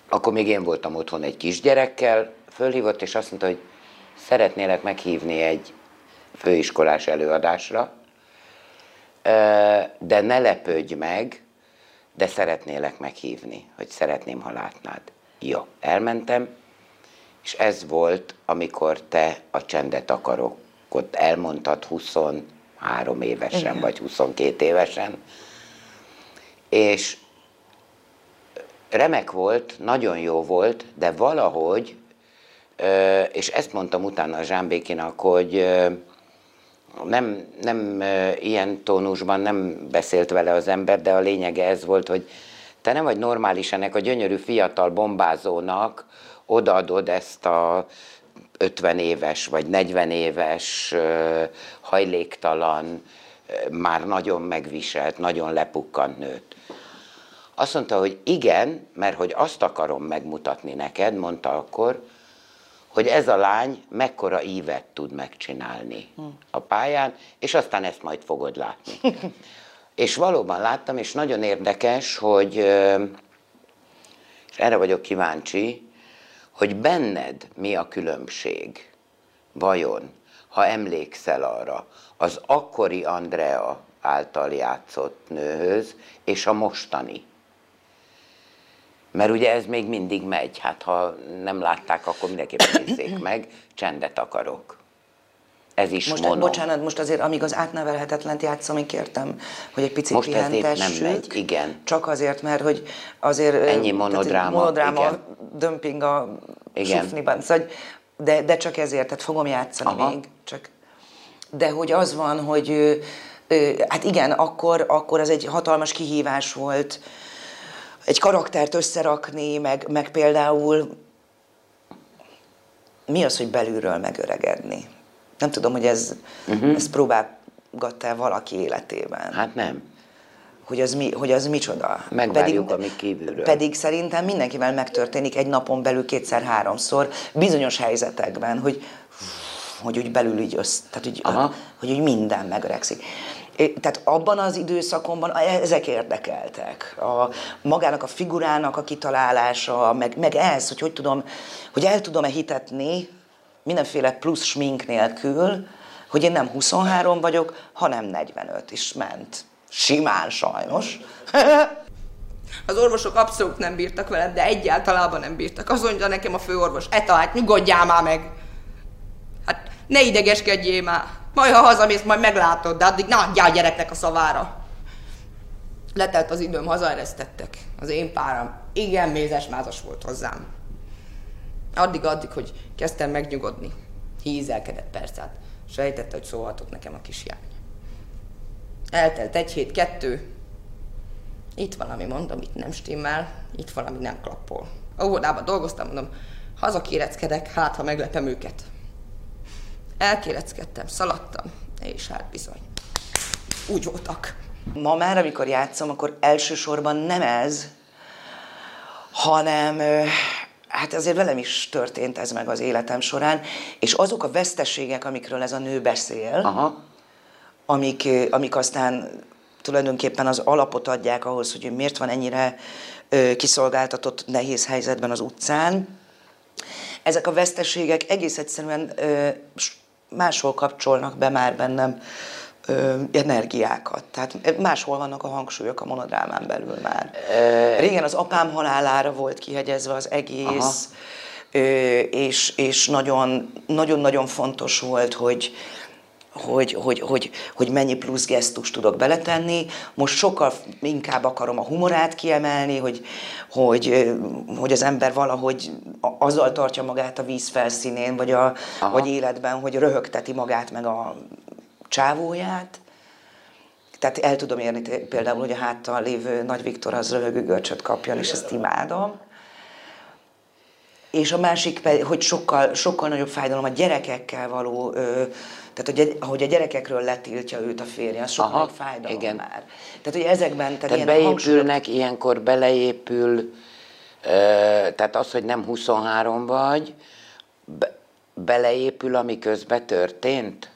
akkor még én voltam otthon egy kisgyerekkel, fölhívott és azt mondta, hogy szeretnélek meghívni egy főiskolás előadásra, de ne lepődj meg, de szeretnélek meghívni, hogy szeretném, ha látnád. Jó, elmentem, és ez volt, amikor te a csendet akarok, ott elmondtad 23 évesen, Igen. vagy 22 évesen, és remek volt, nagyon jó volt, de valahogy és ezt mondtam utána a Zsámbékinak, hogy nem, nem ilyen tónusban nem beszélt vele az ember, de a lényege ez volt, hogy te nem vagy normális ennek a gyönyörű fiatal bombázónak, odaadod ezt a 50 éves vagy 40 éves hajléktalan, már nagyon megviselt, nagyon lepukkant nőt. Azt mondta, hogy igen, mert hogy azt akarom megmutatni neked, mondta akkor, hogy ez a lány mekkora ívet tud megcsinálni a pályán, és aztán ezt majd fogod látni. és valóban láttam, és nagyon érdekes, hogy, és erre vagyok kíváncsi, hogy benned mi a különbség, vajon, ha emlékszel arra, az akkori Andrea által játszott nőhöz, és a mostani. Mert ugye ez még mindig megy, hát ha nem látták, akkor mindenképpen nézzék meg, csendet akarok. Ez is Most, mono. bocsánat, most azért, amíg az átnevelhetetlent játszom, én kértem, hogy egy picit Most ezért nem pihentessük. megy, igen. Csak azért, mert hogy azért... Ennyi monodráma, monodráma igen. dömping a Igen. sufniban. Szóval, de, de csak ezért, tehát fogom játszani Aha. még. Csak, de hogy az van, hogy hát igen, akkor, akkor az egy hatalmas kihívás volt egy karaktert összerakni, meg, meg például mi az, hogy belülről megöregedni? Nem tudom, hogy ez, uh-huh. ezt próbálgatta valaki életében. Hát nem. Hogy az, mi, hogy az micsoda. Megvárjuk, ami kívülről. Pedig szerintem mindenkivel megtörténik egy napon belül kétszer-háromszor bizonyos helyzetekben, hogy hogy úgy belül így össz, tehát hogy, Aha. hogy úgy minden megöregszik. Tehát abban az időszakomban ezek érdekeltek. A, magának a figurának a kitalálása, meg, meg ez, hogy hogy tudom, hogy el tudom-e hitetni mindenféle plusz smink nélkül, hogy én nem 23 vagyok, hanem 45 is ment. Simán sajnos. Az orvosok abszolút nem bírtak veled, de egyáltalában nem bírtak. Azt mondja nekem a főorvos, Eta, hát nyugodjál már meg. Hát ne idegeskedjél már. Majd ha hazamész, majd meglátod, de addig ne adjál gyereknek a szavára. Letelt az időm, hazaeresztettek. Az én páram igen mézes-mázas volt hozzám. Addig-addig, hogy kezdtem megnyugodni. Hízelkedett persze, hát sejtette, hogy szólhatok nekem a kisjány. Eltelt egy hét, kettő, itt valami mondom, itt nem stimmel, itt valami nem klappol. Óvodában dolgoztam, mondom, hazakéreckedek, hát ha meglepem őket. Elkéreckedtem, szaladtam, és hát bizony, úgy voltak. Ma már, amikor játszom, akkor elsősorban nem ez, hanem hát azért velem is történt ez meg az életem során, és azok a veszteségek, amikről ez a nő beszél, Aha. amik, amik aztán tulajdonképpen az alapot adják ahhoz, hogy miért van ennyire ö, kiszolgáltatott nehéz helyzetben az utcán, ezek a veszteségek egész egyszerűen ö, máshol kapcsolnak be már bennem ö, energiákat. Tehát máshol vannak a hangsúlyok a monodrámán belül már. Régen az apám halálára volt kihegyezve az egész, ö, és, és nagyon, nagyon-nagyon fontos volt, hogy, hogy, hogy, hogy, hogy mennyi plusz gesztust tudok beletenni. Most sokkal inkább akarom a humorát kiemelni, hogy, hogy, hogy az ember valahogy azzal tartja magát a víz felszínén, vagy, a, vagy életben, hogy röhögteti magát meg a csávóját. Tehát el tudom érni például, hogy a háttal lévő Nagy Viktor az röhögő görcsöt kapjon, és ezt imádom. És a másik pedig, hogy sokkal, sokkal nagyobb fájdalom a gyerekekkel való, ö, tehát hogy, ahogy a gyerekekről letiltja őt a férje, az sokkal Aha, fájdalom igen. már. Tehát, hogy ezekben, tehát, Tehát ilyen hangsúlyok, beépülnek, ilyenkor beleépül, ö, tehát az, hogy nem 23 vagy, be, beleépül, ami közben történt.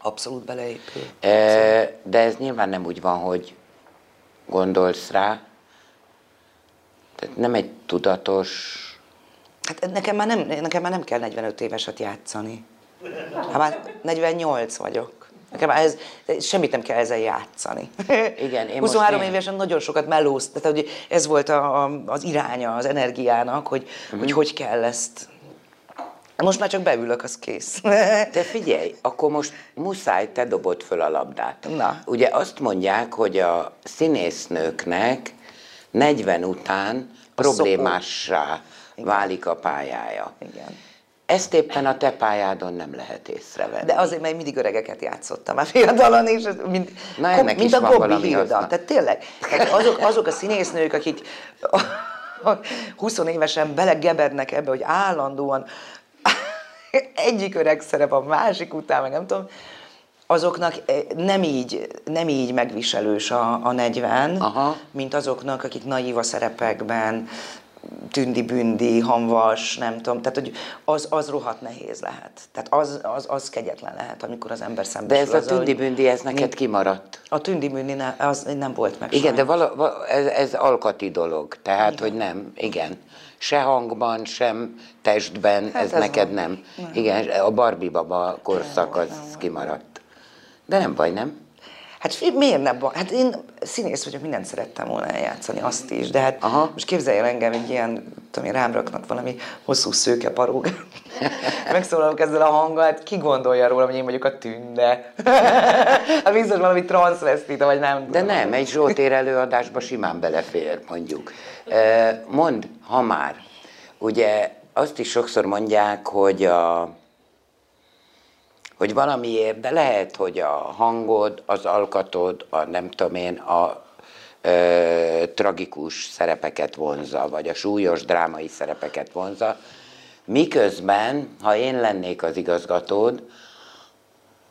abszolút beleépül. Ö, de ez nyilván nem úgy van, hogy gondolsz rá. Tehát nem egy tudatos... Hát nekem már nem, nekem már nem kell 45 éveset játszani. Hát már 48 vagyok. Nekem ez, semmit nem kell ezzel játszani. Igen, én most 23 néha- évesen nagyon sokat melózt, tehát hogy ez volt a, a, az iránya az energiának, hogy, Mhm. hogy hogy kell ezt. Most már csak beülök, az kész. De figyelj, akkor most muszáj, te dobod föl a labdát. Na. Ugye azt mondják, hogy a színésznőknek 40 után problémássá válik a pályája. Igen. ezt éppen a te pályádon nem lehet észrevenni. De azért, mert mindig öregeket játszottam már fiatalon, és ez mint, Na, ennek mint is a Gobbi Hilda. Tehát tényleg, azok, azok a színésznők, akik 20 évesen belegebednek ebbe, hogy állandóan egyik öreg szerep a másik után, meg nem tudom, azoknak eh, nem így, nem így megviselős a, a 40, Aha. mint azoknak, akik naív a szerepekben, tündi-bündi, hamvas, nem tudom, tehát hogy az, az rohadt nehéz lehet. Tehát az, az, az kegyetlen lehet, amikor az ember De szembesül ez a azzal, hogy tündi-bündi, ez neked kimaradt. A tündi-bündi ne, az nem volt meg Igen, de sajnos. vala, vala, ez, ez alkati dolog, tehát, igen. hogy nem, igen. Se hangban, sem testben, hát ez, ez neked van. nem. nem. Igen, a Barbie baba korszak az kimaradt. De nem baj, nem? Hát miért nem van? Hát én színész vagyok, mindent szerettem volna eljátszani, azt is, de hát Aha. Most képzelj el engem egy ilyen, tudom én, rám raknak valami hosszú szőke paróg. Megszólalok ezzel a hanggal, hát ki gondolja róla, hogy én vagyok a tünde? hát biztos valami transzvesztita, vagy nem De tudom. nem, egy Zsoltér előadásba simán belefér, mondjuk. Mondd, ha már, ugye azt is sokszor mondják, hogy a hogy valamiért, de lehet, hogy a hangod, az alkatod, a nem tudom én, a ö, tragikus szerepeket vonza, vagy a súlyos drámai szerepeket vonza, miközben, ha én lennék az igazgatód,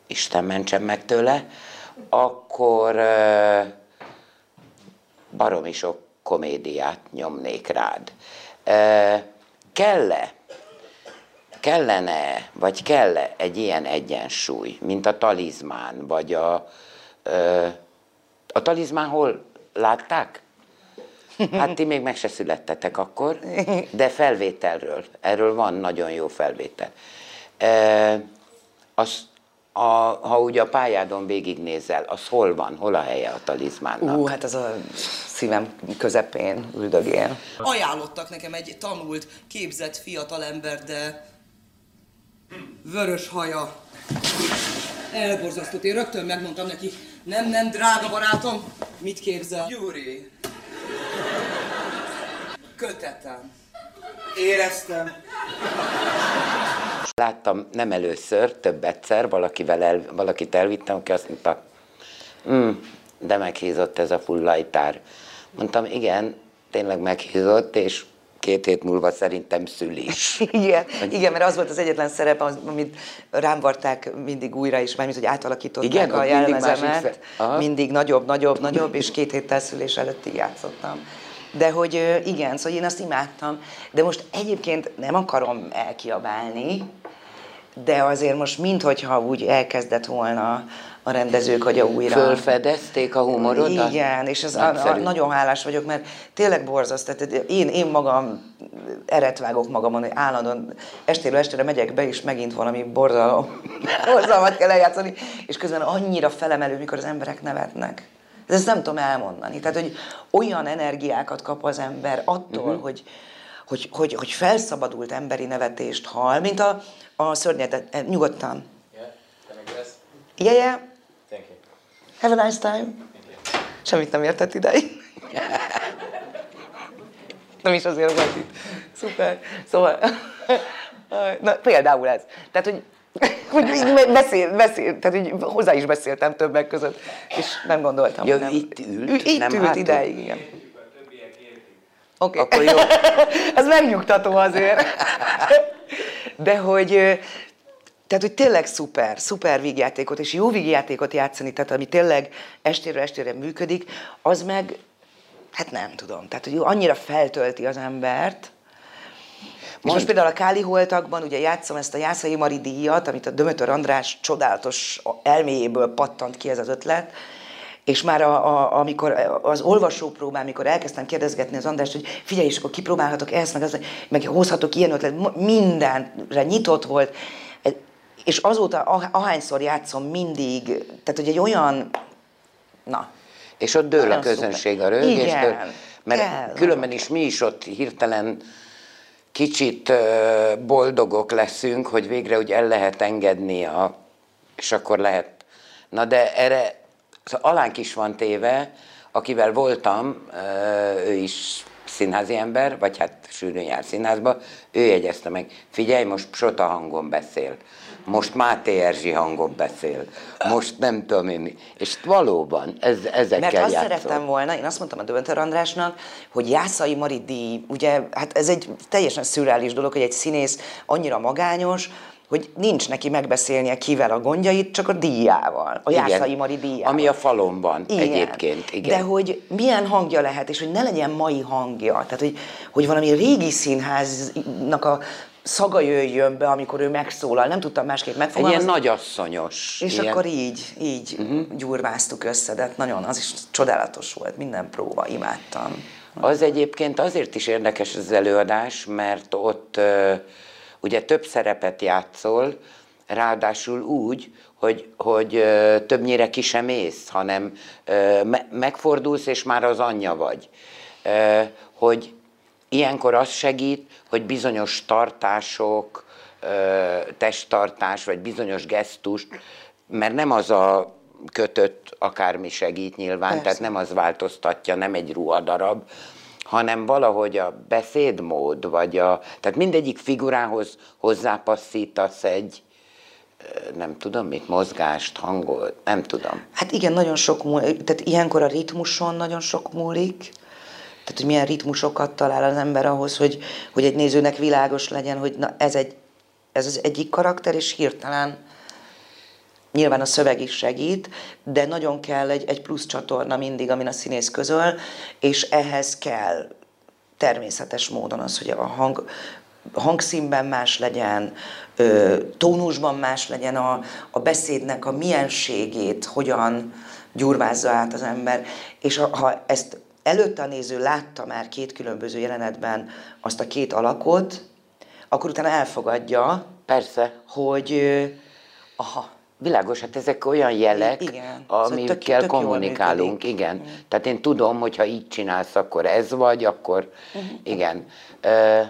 Isten mentsen meg tőle, akkor ö, baromi sok komédiát nyomnék rád. Ö, kell-e kellene, vagy kell egy ilyen egyensúly, mint a talizmán, vagy a... Ö, a talizmán hol látták? Hát ti még meg se születtetek akkor, de felvételről. Erről van nagyon jó felvétel. Ö, az, a, ha ugye a pályádon végignézel, az hol van, hol a helye a talizmánnak? Ú, hát az a szívem közepén üldögél. Ajánlottak nekem egy tanult, képzett fiatalember, de vörös haja. Elborzasztott. Én rögtön megmondtam neki, nem, nem, drága barátom, mit képzel? Gyuri. Kötetem. Éreztem. Láttam nem először, több egyszer, valakivel el, valakit elvittem, aki azt mondta, mm, de meghízott ez a fullajtár. Mondtam, igen, tényleg meghízott, és két hét múlva szerintem szül is. Igen, igen, mert az volt az egyetlen szerep, az- amit rám varták mindig újra is, mert hogy átalakították Igen, a mindig jelmezemet. mindig nagyobb, nagyobb, nagyobb, és két héttel szülés előtt így játszottam. De hogy igen, szóval én azt imádtam, de most egyébként nem akarom elkiabálni, de azért most minthogyha úgy elkezdett volna a rendezők agya újra. Fölfedezték a humorodat? Igen, és ez a, a, nagyon hálás vagyok, mert tényleg borzaszt. Tehát én, én magam eret vágok magamon, hogy állandóan estéről estére megyek be, és megint valami borzalom, borzalmat kell eljátszani, és közben annyira felemelő, mikor az emberek nevetnek. De ezt nem tudom elmondani. Tehát, hogy olyan energiákat kap az ember attól, uh-huh. hogy, hogy, hogy, hogy felszabadult emberi nevetést hall, mint a, a szörnyetet, eh, nyugodtan. Yeah, yeah. Thank you. Have a nice time. Semmit nem értett ideig. nem is azért volt itt. Szuper. Szóval, na, például ez. Tehát, hogy, hogy így beszél, beszél, tehát, hogy hozzá is beszéltem többek között, és nem gondoltam. Hogy nem. itt ült, Ő Itt nem ült ideig, igen. Oké. Akkor jó. Ez megnyugtató azért. De hogy, tehát, hogy tényleg szuper, szuper vígjátékot, és jó vígjátékot játszani, tehát ami tényleg estéről estére működik, az meg, hát nem tudom, tehát hogy annyira feltölti az embert, és most például a Káli Holtakban ugye játszom ezt a Jászai Mari díjat, amit a Dömötör András csodálatos elméjéből pattant ki ez az ötlet, és már a, a, amikor az olvasópróbán, amikor elkezdtem kérdezgetni az Andrást, hogy figyelj, és akkor kipróbálhatok ezt, meg, azt, meg hozhatok ilyen ötlet, mindenre nyitott volt, és azóta ah- ahányszor játszom mindig, tehát hogy egy olyan, na, És ott dől a közönség a rögéstől, mert kell, különben is mi is ott hirtelen kicsit boldogok leszünk, hogy végre úgy el lehet engedni, a, és akkor lehet. Na de erre alánk is van téve, akivel voltam, ő is színházi ember, vagy hát sűrűn jár színházba, ő jegyezte meg, figyelj, most Sota hangon beszél, most Máté Erzsi hangon beszél, most nem tudom én mi. És valóban ez, ezekkel Mert azt játszol. szerettem volna, én azt mondtam a Dönter Andrásnak, hogy Jászai Mari díj, ugye, hát ez egy teljesen szürreális dolog, hogy egy színész annyira magányos, hogy nincs neki megbeszélnie kivel a gondjait, csak a díjával, a Igen. Jászai Mari díjával. Ami a falon van Igen. egyébként. Igen. De hogy milyen hangja lehet, és hogy ne legyen mai hangja. Tehát, hogy, hogy valami régi színháznak a szaga jöjjön be, amikor ő megszólal. Nem tudtam másképp Egy megfogalmazni. ilyen nagyasszonyos. És ilyen, akkor így, így uh-huh. gyurváztuk össze, de hát nagyon, az is csodálatos volt, minden próba, imádtam. Az egyébként azért is érdekes az előadás, mert ott ö, ugye több szerepet játszol, ráadásul úgy, hogy, hogy többnyire ki sem ész, hanem megfordulsz, és már az anyja vagy. Hogy ilyenkor az segít, hogy bizonyos tartások, testtartás, vagy bizonyos gesztust, mert nem az a kötött akármi segít nyilván, Persze. tehát nem az változtatja, nem egy ruhadarab, hanem valahogy a beszédmód, vagy a, tehát mindegyik figurához hozzápasszítasz egy, nem tudom mit, mozgást, hangot, nem tudom. Hát igen, nagyon sok múlik, tehát ilyenkor a ritmuson nagyon sok múlik, tehát hogy milyen ritmusokat talál az ember ahhoz, hogy, hogy egy nézőnek világos legyen, hogy na ez, egy, ez az egyik karakter, és hirtelen nyilván a szöveg is segít, de nagyon kell egy, egy plusz csatorna mindig, amin a színész közöl, és ehhez kell természetes módon az, hogy a hang, hangszínben más legyen, tónusban más legyen a, a beszédnek a mienségét, hogyan gyurvázza át az ember. És ha, ha ezt előtte a néző látta már két különböző jelenetben azt a két alakot, akkor utána elfogadja, Persze, hogy aha, Világos, hát ezek olyan jelek, Igen. Szóval amikkel tök- tök kommunikálunk, működik. igen. Tehát én tudom, hogy ha így csinálsz, akkor ez vagy, akkor Mhm. igen. Ö,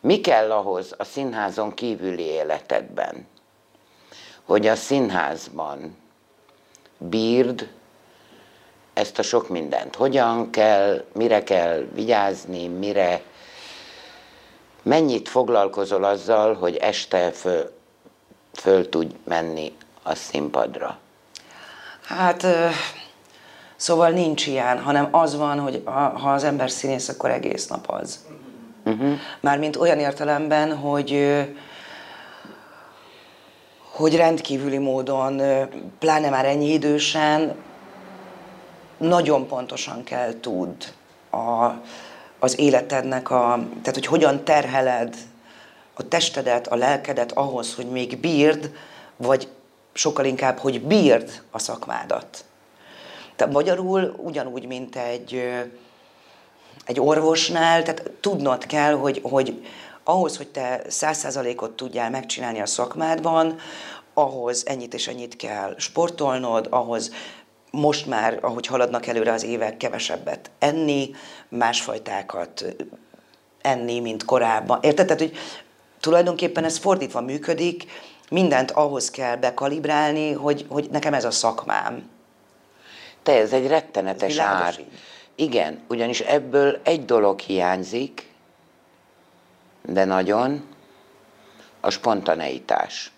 mi kell ahhoz a színházon kívüli életedben, hogy a színházban bírd ezt a sok mindent? Hogyan kell, mire kell vigyázni, mire Mennyit foglalkozol azzal, hogy este föl, föl tudj menni a színpadra? Hát, szóval nincs ilyen, hanem az van, hogy ha, az ember színész, akkor egész nap az. Uh-huh. Mármint olyan értelemben, hogy hogy rendkívüli módon, pláne már ennyi idősen, nagyon pontosan kell tud a, az életednek a, tehát hogy hogyan terheled a testedet, a lelkedet ahhoz, hogy még bírd, vagy sokkal inkább, hogy bírd a szakmádat. Tehát magyarul ugyanúgy, mint egy, egy orvosnál, tehát tudnod kell, hogy, hogy ahhoz, hogy te száz százalékot tudjál megcsinálni a szakmádban, ahhoz ennyit és ennyit kell sportolnod, ahhoz most már, ahogy haladnak előre az évek, kevesebbet enni, másfajtákat enni, mint korábban. Érted? Tehát, hogy tulajdonképpen ez fordítva működik, mindent ahhoz kell bekalibrálni, hogy, hogy nekem ez a szakmám. Te, ez egy rettenetes Világos ár. Igen, ugyanis ebből egy dolog hiányzik, de nagyon, a spontaneitás.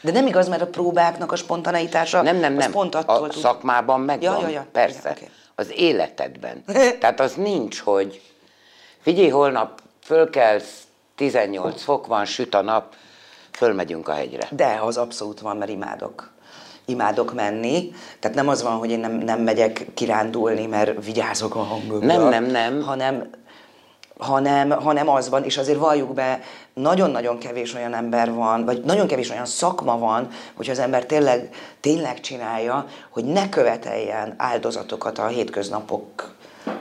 De nem igaz, mert a próbáknak a spontaneitása Nem, nem, nem. pont attól a tud... szakmában megvan, Ja, ja, ja. persze. Igen, oké. Az életedben. Tehát az nincs, hogy figyelj, holnap fölkelsz, 18 fok van, süt a nap, fölmegyünk a hegyre. De az abszolút van, mert imádok. Imádok menni. Tehát nem az van, hogy én nem, nem megyek kirándulni, mert vigyázok a hangomra. Nem, nem, nem. Hanem, hanem, hanem az van, és azért valljuk be, nagyon-nagyon kevés olyan ember van, vagy nagyon kevés olyan szakma van, hogyha az ember tényleg, tényleg csinálja, hogy ne követeljen áldozatokat a hétköznapok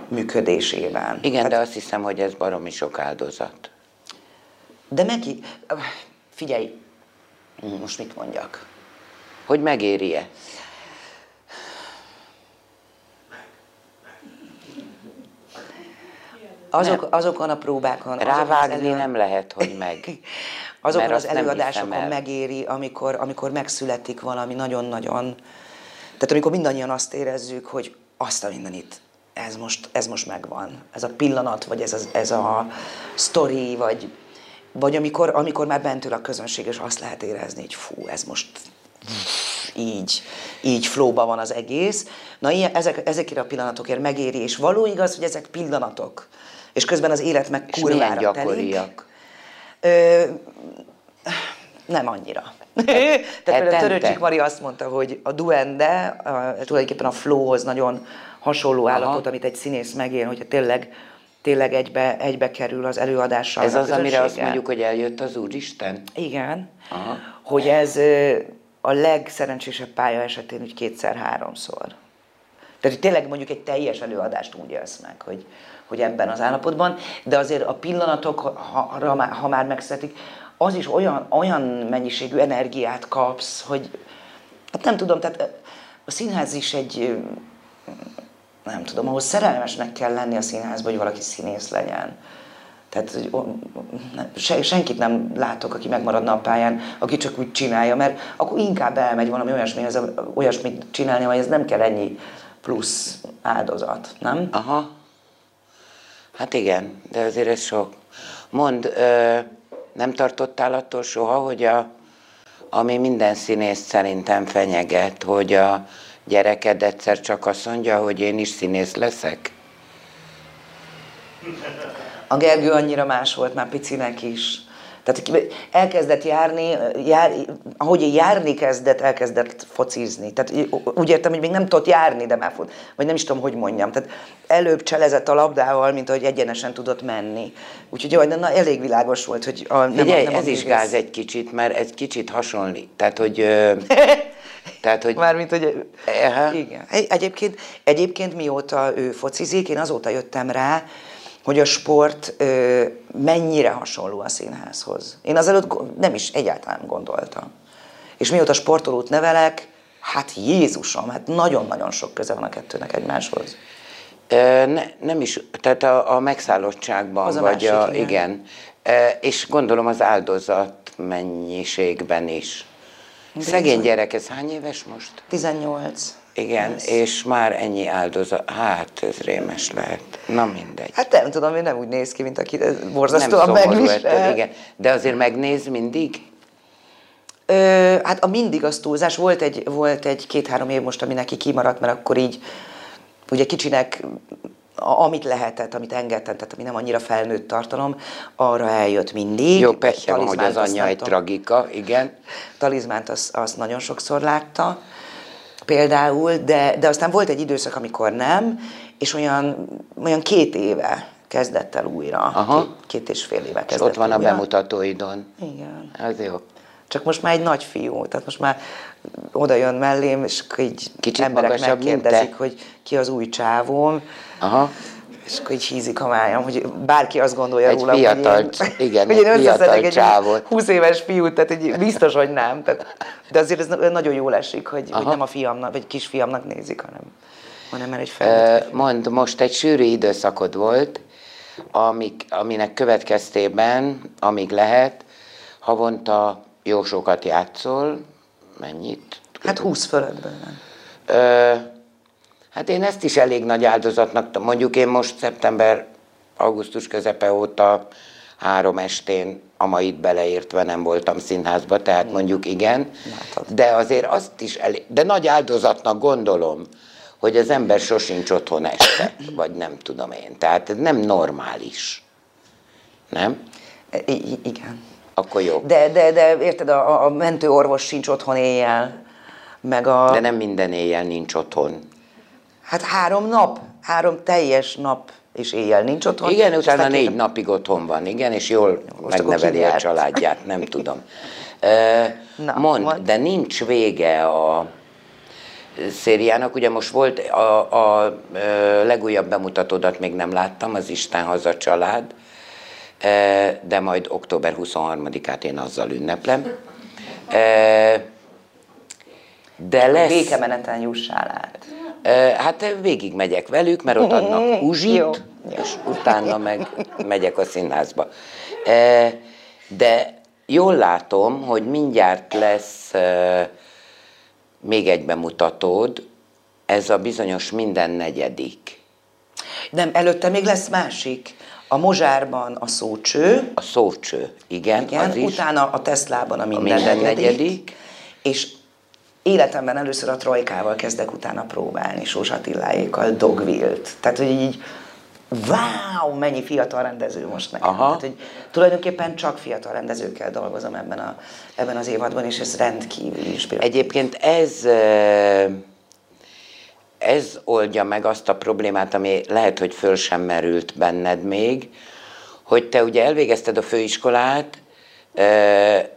működésében. Igen, de azt hiszem, hogy ez baromi sok áldozat. De neki, figyelj, most mit mondjak? Hogy megéri-e? Azok, azokon a próbákon, az Rávágni elő- nem lehet, hogy meg. azokon az nem előadásokon el. megéri, amikor, amikor megszületik valami nagyon-nagyon... Tehát amikor mindannyian azt érezzük, hogy azt a mindenit, ez most, ez most megvan. Ez a pillanat, vagy ez a, ez a sztori, vagy, vagy amikor, amikor már bent ül a közönség, és azt lehet érezni, hogy fú, ez most így, így flóba van az egész. Na, ilyen, ezek, ezekért a pillanatokért megéri, és való igaz, hogy ezek pillanatok. És közben az élet meg És kurvára telik. gyakoriak? Ö, nem annyira. Tehát Hetente? Törőcsik Mari azt mondta, hogy a duende a, tulajdonképpen a flowhoz nagyon hasonló állapot, amit egy színész megél, hogyha tényleg, tényleg egybe, egybe kerül az előadással. Ez a az, amire azt mondjuk, hogy eljött az Úristen? Igen, Aha. hogy ez a legszerencsésebb pálya esetén úgy kétszer-háromszor. Tehát, hogy tényleg mondjuk egy teljes előadást úgy élsz meg, hogy, hogy ebben az állapotban, de azért a pillanatok, ha, ha, már- megszetik, az is olyan, olyan mennyiségű energiát kapsz, hogy hát nem tudom, tehát a színház is egy, nem tudom, ahhoz szerelmesnek kell lenni a színházban, hogy valaki színész legyen. Tehát hogy senkit nem látok, aki megmaradna a pályán, aki csak úgy csinálja, mert akkor inkább elmegy valami olyasmihez, olyasmit csinálni, hogy ez nem kell ennyi plusz áldozat, nem? Aha. Hát igen, de azért ez sok. Mond, nem tartottál attól soha, hogy a, ami minden színész szerintem fenyeget, hogy a gyereked egyszer csak azt mondja, hogy én is színész leszek? A Gergő annyira más volt már picinek is. Tehát elkezdett járni, jár, ahogy járni kezdett, elkezdett focizni. Tehát úgy értem, hogy még nem tudott járni, de már fut. Vagy nem is tudom, hogy mondjam. Tehát előbb cselezett a labdával, mint ahogy egyenesen tudott menni. Úgyhogy jó, de na, elég világos volt, hogy a, nem, Figyelj, nem ez is művész. gáz egy kicsit, mert ez kicsit hasonlít. Tehát, hogy... Ö, tehát, hogy Mármint, hogy... Aha. Igen. Egy- Egyébként, egyébként mióta ő focizik, én azóta jöttem rá, hogy a sport ö, mennyire hasonló a színházhoz. Én azelőtt nem is egyáltalán gondoltam. És mióta sportolót nevelek, hát Jézusom, hát nagyon-nagyon sok köze van a kettőnek egymáshoz. Ö, ne, nem is, tehát a, a megszállottságban, Az a vagy a, másik, igen. igen. Ö, és gondolom az áldozat mennyiségben is. Szegény gyerek, ez hány éves most? 18. Igen, Ez. és már ennyi áldozat, hát ez rémes lehet. Na mindegy. Hát nem tudom, én nem úgy néz ki, mint aki ez borzasztóan megvisel. igen. De azért megnéz mindig? Ö, hát a mindig az túlzás. Volt egy, volt egy két-három év most, ami neki kimaradt, mert akkor így ugye kicsinek a- amit lehetett, amit engedtem, tehát ami nem annyira felnőtt tartalom, arra eljött mindig. Jó, van, hogy az anyja egy tragika, igen. Talizmánt azt, azt nagyon sokszor látta, például, de, de aztán volt egy időszak, amikor nem, és olyan, olyan két éve kezdett el újra. Aha. Két, két és fél éve És kezdett ott van a újra. bemutatóidon. Igen. Az jó. Csak most már egy nagy fiú, tehát most már oda jön mellém, és így Kicsit emberek megkérdezik, hogy ki az új csávóm, Aha. És akkor így hízik a májam, hogy bárki azt gondolja Egy rólam, fiatal hogy én, igen, hogy én összeszedek egy csávot. 20 éves fiút, tehát egy, biztos, hogy nem. Tehát, de azért ez na- nagyon jól esik, hogy, hogy nem a fiamnak, vagy kisfiamnak nézik, hanem, hanem már egy felnőtt. Mond, most egy sűrű időszakod volt, amik, aminek következtében, amíg lehet, havonta jó sokat játszol, mennyit? Hát 20 fölött bőven. Hát én ezt is elég nagy áldozatnak, mondjuk én most szeptember, augusztus közepe óta három estén, a mait beleértve nem voltam színházba, tehát mondjuk igen, de azért azt is elég, de nagy áldozatnak gondolom, hogy az ember sosincs otthon este, vagy nem tudom én. Tehát ez nem normális. Nem? I- i- igen. Akkor jó. De, de, de érted, a, a mentő orvos sincs otthon éjjel, meg a... De nem minden éjjel nincs otthon. Hát három nap, három teljes nap és éjjel nincs otthon. Igen, és utána négy két- napig otthon van, igen, és jól Most megneveli a családját, nem tudom. Na, Mond, mondd. de nincs vége a szériának. Ugye most volt a, a, ö, legújabb bemutatódat még nem láttam, az Isten haza család, de majd október 23-át én azzal ünneplem. De lesz... Békemeneten jussál át. Hát végig megyek velük, mert ott adnak Jó. uzsit, és utána meg megyek a színházba. De jól látom, hogy mindjárt lesz még egy bemutatód, ez a bizonyos minden negyedik. Nem, előtte még lesz másik. A Mozsárban a szócső, A szócső, igen, igen, az is. utána a Teslában a minden, minden negyedik, negyedik. és életemben először a Trojkával kezdek utána próbálni, Sós Attiláékkal, Dogville-t. Tehát, hogy így, wow, mennyi fiatal rendező most nekem. Aha. Tehát, hogy tulajdonképpen csak fiatal rendezőkkel dolgozom ebben, a, ebben az évadban, és ez rendkívül inspiráló. Egyébként ez, ez oldja meg azt a problémát, ami lehet, hogy föl sem merült benned még, hogy te ugye elvégezted a főiskolát,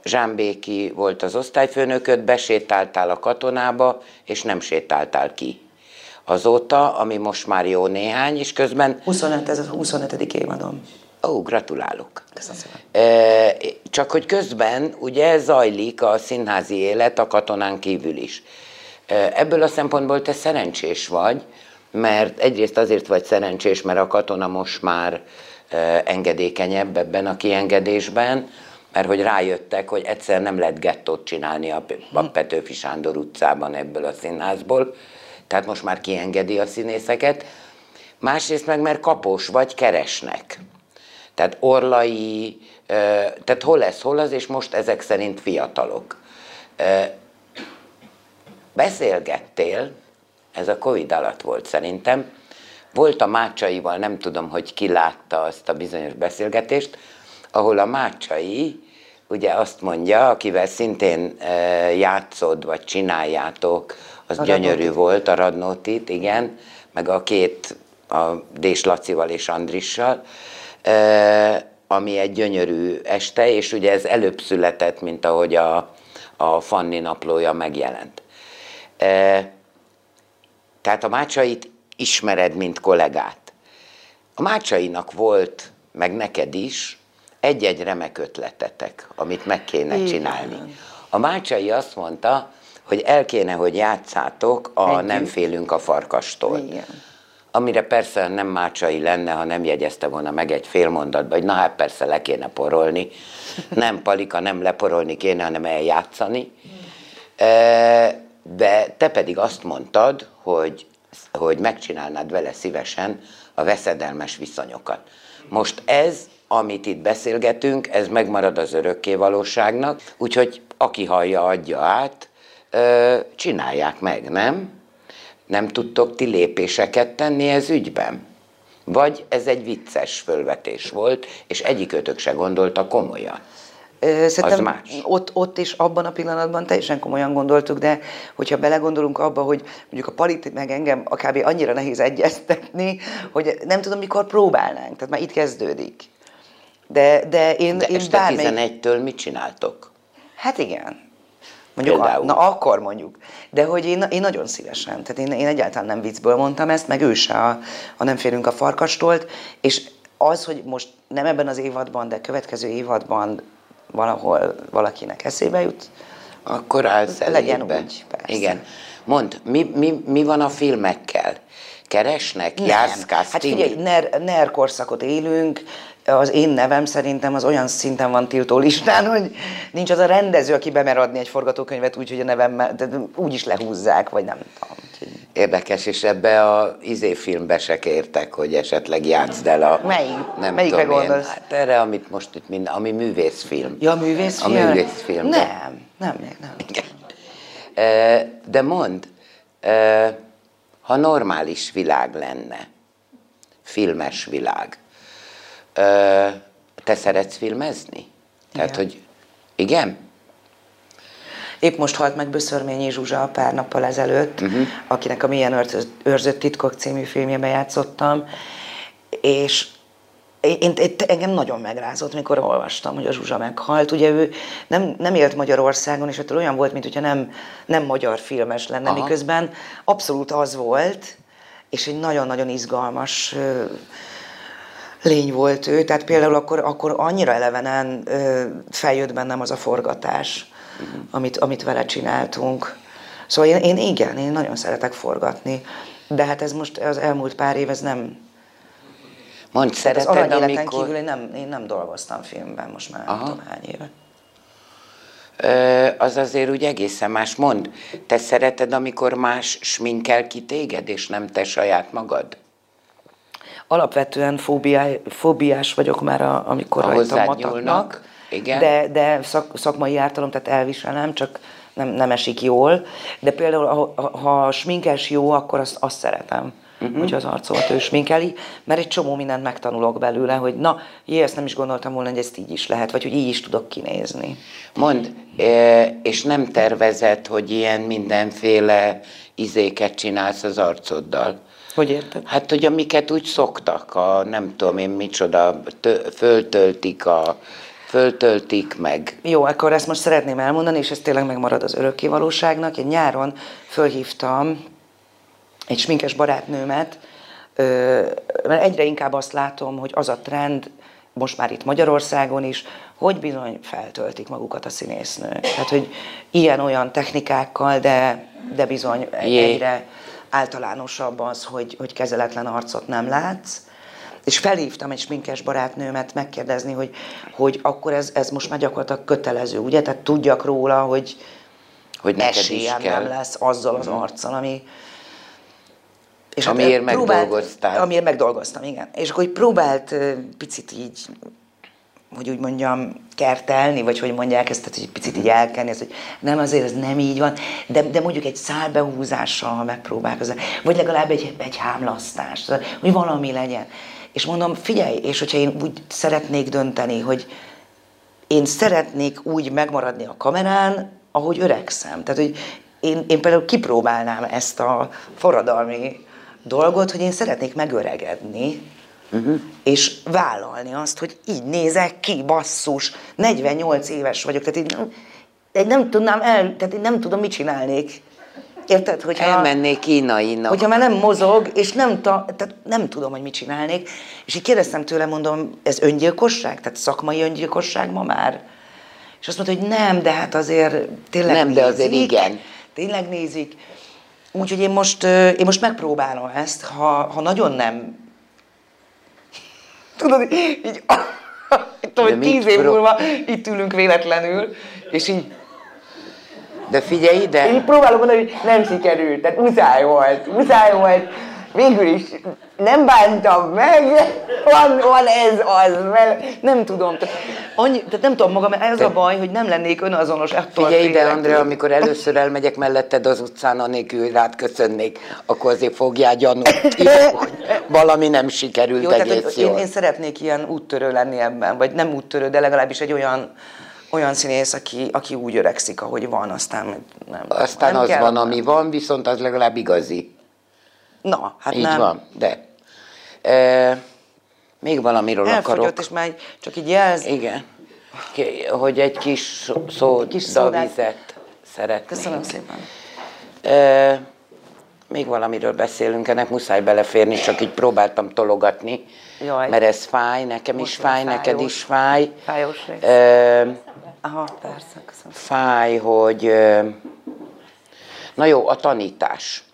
Zsámbéki volt az osztályfőnököd, besétáltál a katonába, és nem sétáltál ki. Azóta, ami most már jó néhány, és közben 25, ez a 25. évadom. Ó, gratulálok. Köszönöm szépen. Csak hogy közben ugye zajlik a színházi élet a katonán kívül is. Ebből a szempontból te szerencsés vagy, mert egyrészt azért vagy szerencsés, mert a katona most már engedékenyebb ebben a kiengedésben, mert hogy rájöttek, hogy egyszer nem lehet gettót csinálni a, a Petőfi Sándor utcában ebből a színházból, tehát most már kiengedi a színészeket. Másrészt meg, mert kapos vagy, keresnek. Tehát orlai, tehát hol ez, hol az, és most ezek szerint fiatalok. Beszélgettél, ez a Covid alatt volt szerintem, volt a Mácsaival, nem tudom, hogy ki látta azt a bizonyos beszélgetést, ahol a Mácsai ugye azt mondja, akivel szintén ö, játszod, vagy csináljátok, az A gyönyörű Radnótit. volt, a Radnótit, igen, meg a két, a Dés Lacival és Andrissal, ö, ami egy gyönyörű este, és ugye ez előbb született, mint ahogy a, a Fanni naplója megjelent. Ö, tehát a Mácsait ismered, mint kollégát. A Mácsainak volt, meg neked is, egy-egy remek ötletetek, amit meg kéne Igen. csinálni. A Mácsai azt mondta, hogy el kéne, hogy játszátok a Együtt. Nem félünk a farkastól. Igen. Amire persze nem Mácsai lenne, ha nem jegyezte volna meg egy fél mondatba, hogy na hát persze le kéne porolni. Nem palika, nem leporolni kéne, hanem eljátszani. E, De te pedig azt mondtad, hogy, hogy megcsinálnád vele szívesen a veszedelmes viszonyokat. Most ez, amit itt beszélgetünk, ez megmarad az örökké valóságnak, úgyhogy aki hallja, adja át, csinálják meg, nem? Nem tudtok ti lépéseket tenni ez ügyben? Vagy ez egy vicces fölvetés volt, és egyikötök se gondolta komolyan? Szerintem más. Ott, ott is abban a pillanatban teljesen komolyan gondoltuk, de hogyha belegondolunk abba, hogy mondjuk a palit meg engem akár annyira nehéz egyeztetni, hogy nem tudom, mikor próbálnánk. Tehát már itt kezdődik. De, de én, De én este bármelyik... 11-től mit csináltok? Hát igen. Mondjuk, a, na akkor mondjuk. De hogy én, én nagyon szívesen, tehát én, én egyáltalán nem viccből mondtam ezt, meg ő se, a, a nem férünk a farkastolt, és az, hogy most nem ebben az évadban, de következő évadban valahol valakinek eszébe jut, Akkor állsz Legyen elébe. úgy, persze. Igen. Mondd, mi, mi, mi van a filmekkel? Keresnek? Jársz Hát casting? figyelj, NER, NER korszakot élünk, az én nevem szerintem az olyan szinten van tiltó listán, hogy nincs az a rendező, aki bemer adni egy forgatókönyvet úgy, hogy a nevem úgy is lehúzzák, vagy nem tudom. Érdekes, és ebbe a izé filmbe se kértek, hogy esetleg játszd el a... Melyik? Nem Melyikre tudom én. gondolsz? Hát erre, amit most itt minden, ami művészfilm. Ja, művészfilm? A művészfilm. Nem, nem, még nem. De mondd, e, ha normális világ lenne, filmes világ, te szeretsz filmezni? Tehát, Igen. hogy igen? Épp most halt meg Böszörményi Zsuzsa pár nappal ezelőtt, uh-huh. akinek a Milyen őrzött, őrzött titkok című filmjében játszottam, és én, én, engem nagyon megrázott, mikor olvastam, hogy a Zsuzsa meghalt. Ugye ő nem, nem élt Magyarországon, és ettől olyan volt, mintha nem, nem magyar filmes lenne, Aha. miközben abszolút az volt, és egy nagyon-nagyon izgalmas lény volt ő, tehát például akkor, akkor annyira elevenen ö, feljött bennem az a forgatás, amit, amit vele csináltunk. Szóval én, én igen, én nagyon szeretek forgatni, de hát ez most az elmúlt pár év, ez nem... Mondd, Az szereted, aranyéleten amikor... kívül én nem, én nem dolgoztam filmben most már Aha. nem tudom hány éve. Ö, az azért úgy egészen más. Mond, te szereted, amikor más sminkel ki téged, és nem te saját magad? Alapvetően fóbiá, fóbiás vagyok már, a, amikor Ha rajtam igen. De, de szak, szakmai ártalom, tehát elviselem, csak nem, nem esik jól. De például, ha, a sminkes jó, akkor azt, azt szeretem. Uh-huh. hogy az arcomat ő sminkeli, mert egy csomó mindent megtanulok belőle, hogy na, jé, ezt nem is gondoltam volna, hogy ezt így is lehet, vagy hogy így is tudok kinézni. Mond, ö, és nem tervezed, hogy ilyen mindenféle izéket csinálsz az arcoddal? Hogy érted? Hát, hogy amiket úgy szoktak, a nem tudom én micsoda, tö, föltöltik, a, föltöltik meg. Jó, akkor ezt most szeretném elmondani, és ez tényleg megmarad az örökkévalóságnak. Én nyáron fölhívtam egy sminkes barátnőmet, mert egyre inkább azt látom, hogy az a trend, most már itt Magyarországon is, hogy bizony feltöltik magukat a színésznők. Tehát, hogy ilyen-olyan technikákkal, de, de bizony Jé. egyre általánosabb az, hogy, hogy kezeletlen arcot nem látsz. És felhívtam egy sminkes barátnőmet megkérdezni, hogy, hogy akkor ez, ez most már gyakorlatilag kötelező, ugye? Tehát tudjak róla, hogy, Hogy neked esélyem kell. nem lesz azzal az arccal, ami... És Amiért hát, megdolgoztál. Amiért megdolgoztam, igen. És akkor hogy próbált picit így, hogy úgy mondjam, kertelni, vagy hogy mondják ezt, tehát hogy picit így elkenni, ezt, hogy nem, azért ez nem így van, de, de mondjuk egy szálbehúzással megpróbálkozni, vagy legalább egy, egy hámlasztás, tehát, hogy valami legyen. És mondom, figyelj, és hogyha én úgy szeretnék dönteni, hogy én szeretnék úgy megmaradni a kamerán, ahogy öregszem. Tehát, hogy én, én például kipróbálnám ezt a forradalmi dolgot, hogy én szeretnék megöregedni, uh-huh. és vállalni azt, hogy így nézek ki, basszus, 48 éves vagyok, tehát így nem, egy nem tudnám el, tehát én nem tudom, mit csinálnék. Érted? Hogyha, Elmennék kínainak. Hogyha már nem mozog, és nem, ta, tehát nem tudom, hogy mit csinálnék. És így kérdeztem tőle, mondom, ez öngyilkosság? Tehát szakmai öngyilkosság ma már? És azt mondta, hogy nem, de hát azért tényleg Nem, de azért nézik, igen. Tényleg nézik. Úgyhogy én most, én most megpróbálom ezt, ha, ha nagyon nem... Tudod, így... Tudom, tíz év pró- múlva itt ülünk véletlenül, és így De figyelj én ide, így próbálom mondani, hogy nem sikerült, tehát muszáj volt, muszáj volt. Végül is nem bántam meg, van, van ez az, mert nem tudom. Tehát, annyi, tehát nem tudom magam, ez a baj, hogy nem lennék önazonos attól figyelj ide. Andrea, amikor először elmegyek melletted az utcán, anélkül, rád köszönnék, akkor azért fogjál gyanút, valami nem sikerült Jó, tehát egész én, jól. én szeretnék ilyen úttörő lenni ebben, vagy nem úttörő, de legalábbis egy olyan olyan színész, aki, aki úgy öregszik, ahogy van, aztán nem. Aztán nem az kell. van, ami van, viszont az legalább igazi. Na, hát Így nem. van, de. E, még valamiről Elfogyott, akarok. és már csak így jelz. Igen. Hogy egy kis szó, szó Kis szódát. vizet szeretnénk. Köszönöm szépen. E, még valamiről beszélünk, ennek muszáj beleférni, csak így próbáltam tologatni, Jaj. mert ez fáj, nekem Most is fáj, már neked fájós. is fáj. Fájós rész. E, Aha, persze, köszönöm. fáj, hogy... Na jó, a tanítás.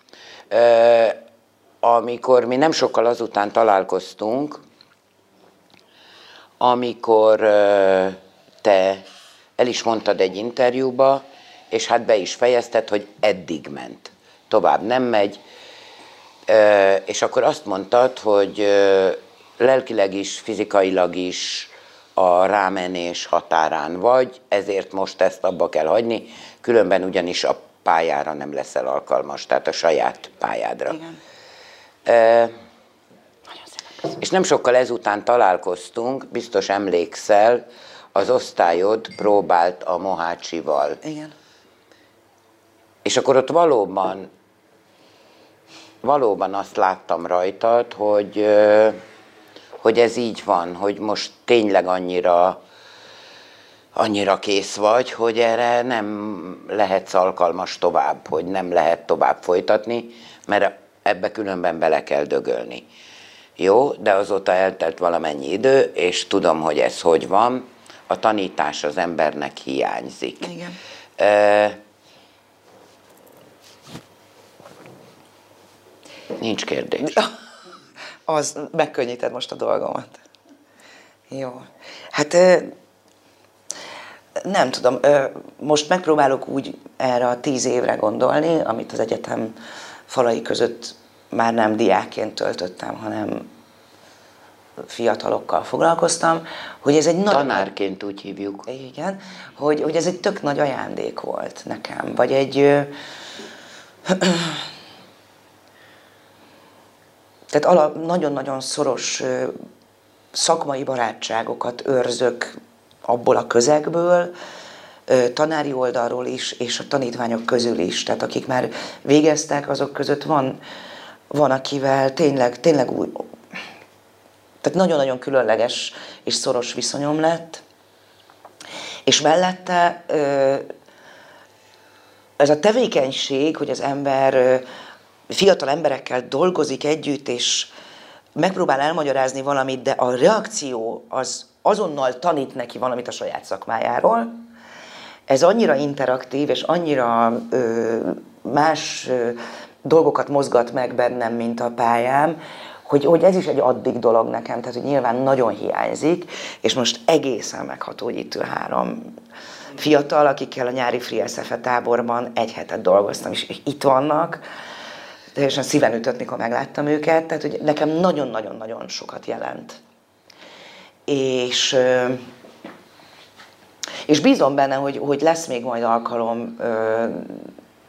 Amikor mi nem sokkal azután találkoztunk, amikor te el is mondtad egy interjúba, és hát be is fejezted, hogy eddig ment. Tovább nem megy. És akkor azt mondtad, hogy lelkileg is, fizikailag is a rámenés határán vagy, ezért most ezt abba kell hagyni, különben ugyanis a pályára nem leszel alkalmas, tehát a saját pályádra. Igen. És nem sokkal ezután találkoztunk, biztos emlékszel, az osztályod próbált a Mohácsival. Igen. És akkor ott valóban, valóban azt láttam rajtad, hogy, hogy ez így van, hogy most tényleg annyira, annyira kész vagy, hogy erre nem lehetsz alkalmas tovább, hogy nem lehet tovább folytatni, mert ebbe különben bele kell dögölni. Jó, de azóta eltelt valamennyi idő, és tudom, hogy ez hogy van. A tanítás az embernek hiányzik. Igen. Ö, nincs kérdés. Az, megkönnyíted most a dolgomat. Jó. Hát Nem tudom, most megpróbálok úgy erre a tíz évre gondolni, amit az egyetem falai között már nem diákként töltöttem, hanem fiatalokkal foglalkoztam, hogy ez egy nagy... Tanárként úgy hívjuk. Igen, hogy, hogy ez egy tök nagy ajándék volt nekem, vagy egy... ö, Tehát ala, nagyon-nagyon szoros ö, szakmai barátságokat őrzök abból a közegből, ö, tanári oldalról is, és a tanítványok közül is. Tehát akik már végeztek, azok között van, van akivel tényleg, tényleg új, tehát nagyon-nagyon különleges és szoros viszonyom lett. És mellette ez a tevékenység, hogy az ember fiatal emberekkel dolgozik együtt, és megpróbál elmagyarázni valamit, de a reakció az azonnal tanít neki valamit a saját szakmájáról. Ez annyira interaktív, és annyira ö, más ö, dolgokat mozgat meg bennem, mint a pályám, hogy, hogy ez is egy addig dolog nekem, tehát hogy nyilván nagyon hiányzik, és most egészen megható, hogy itt ül három fiatal, akikkel a nyári Free táborban egy hetet dolgoztam, és itt vannak, teljesen szíven ütött, mikor megláttam őket, tehát hogy nekem nagyon-nagyon-nagyon sokat jelent. És, és bízom benne, hogy, hogy lesz még majd alkalom ö,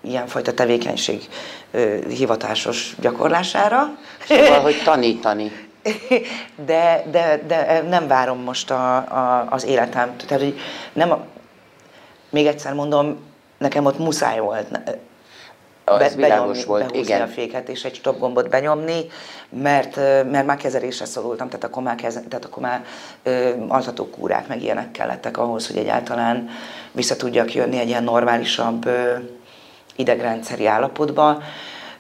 ilyenfajta tevékenység ö, hivatásos gyakorlására. Szóval, hogy tanítani. De, de, de nem várom most a, a, az életem. Tehát, hogy nem a, még egyszer mondom, nekem ott muszáj volt Az világos volt, behúzni igen. a féket és egy stop gombot benyomni, mert, mert már kezelésre szorultam, tehát akkor már, keze, tehát akkor már ö, altató kúrák meg ilyenek kellettek ahhoz, hogy egyáltalán vissza tudjak jönni egy ilyen normálisabb ö, idegrendszeri állapotba.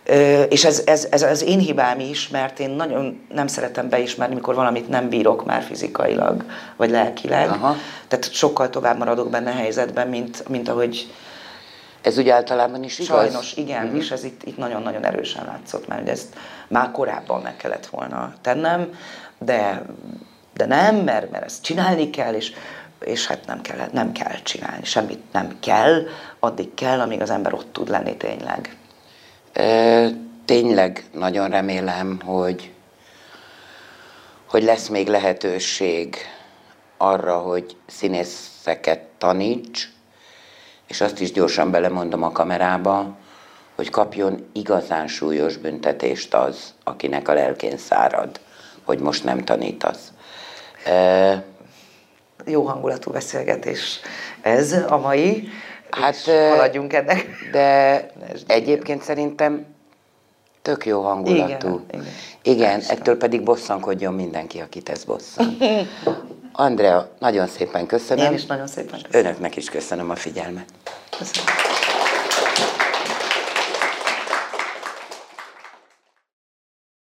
Ö, és ez, ez, ez az én hibám is, mert én nagyon nem szeretem beismerni, mikor valamit nem bírok már fizikailag, vagy lelkileg. Aha. Tehát sokkal tovább maradok benne a helyzetben, mint, mint ahogy Ez úgy általában is igaz? Sajnos, igen, és ez itt, itt nagyon-nagyon erősen látszott, mert ugye ezt már korábban meg kellett volna tennem, de, de nem, mert, mert ezt csinálni kell, és, és hát nem kell, nem kell csinálni, semmit nem kell, addig kell, amíg az ember ott tud lenni tényleg. Ö, Tényleg nagyon remélem, hogy, hogy lesz még lehetőség arra, hogy színészeket taníts, és azt is gyorsan belemondom a kamerába, hogy kapjon igazán súlyos büntetést az, akinek a lelkén szárad, hogy most nem tanítasz. Ö, Jó hangulatú beszélgetés ez a mai, Hát, haladjunk ennek. De egyébként szerintem tök jó hangulatú. Igen, igen. igen ettől pedig bosszankodjon mindenki, akit ez bosszant. Andrea, nagyon szépen köszönöm. Én is nagyon szépen köszönöm. Önöknek is köszönöm a figyelmet. köszönöm.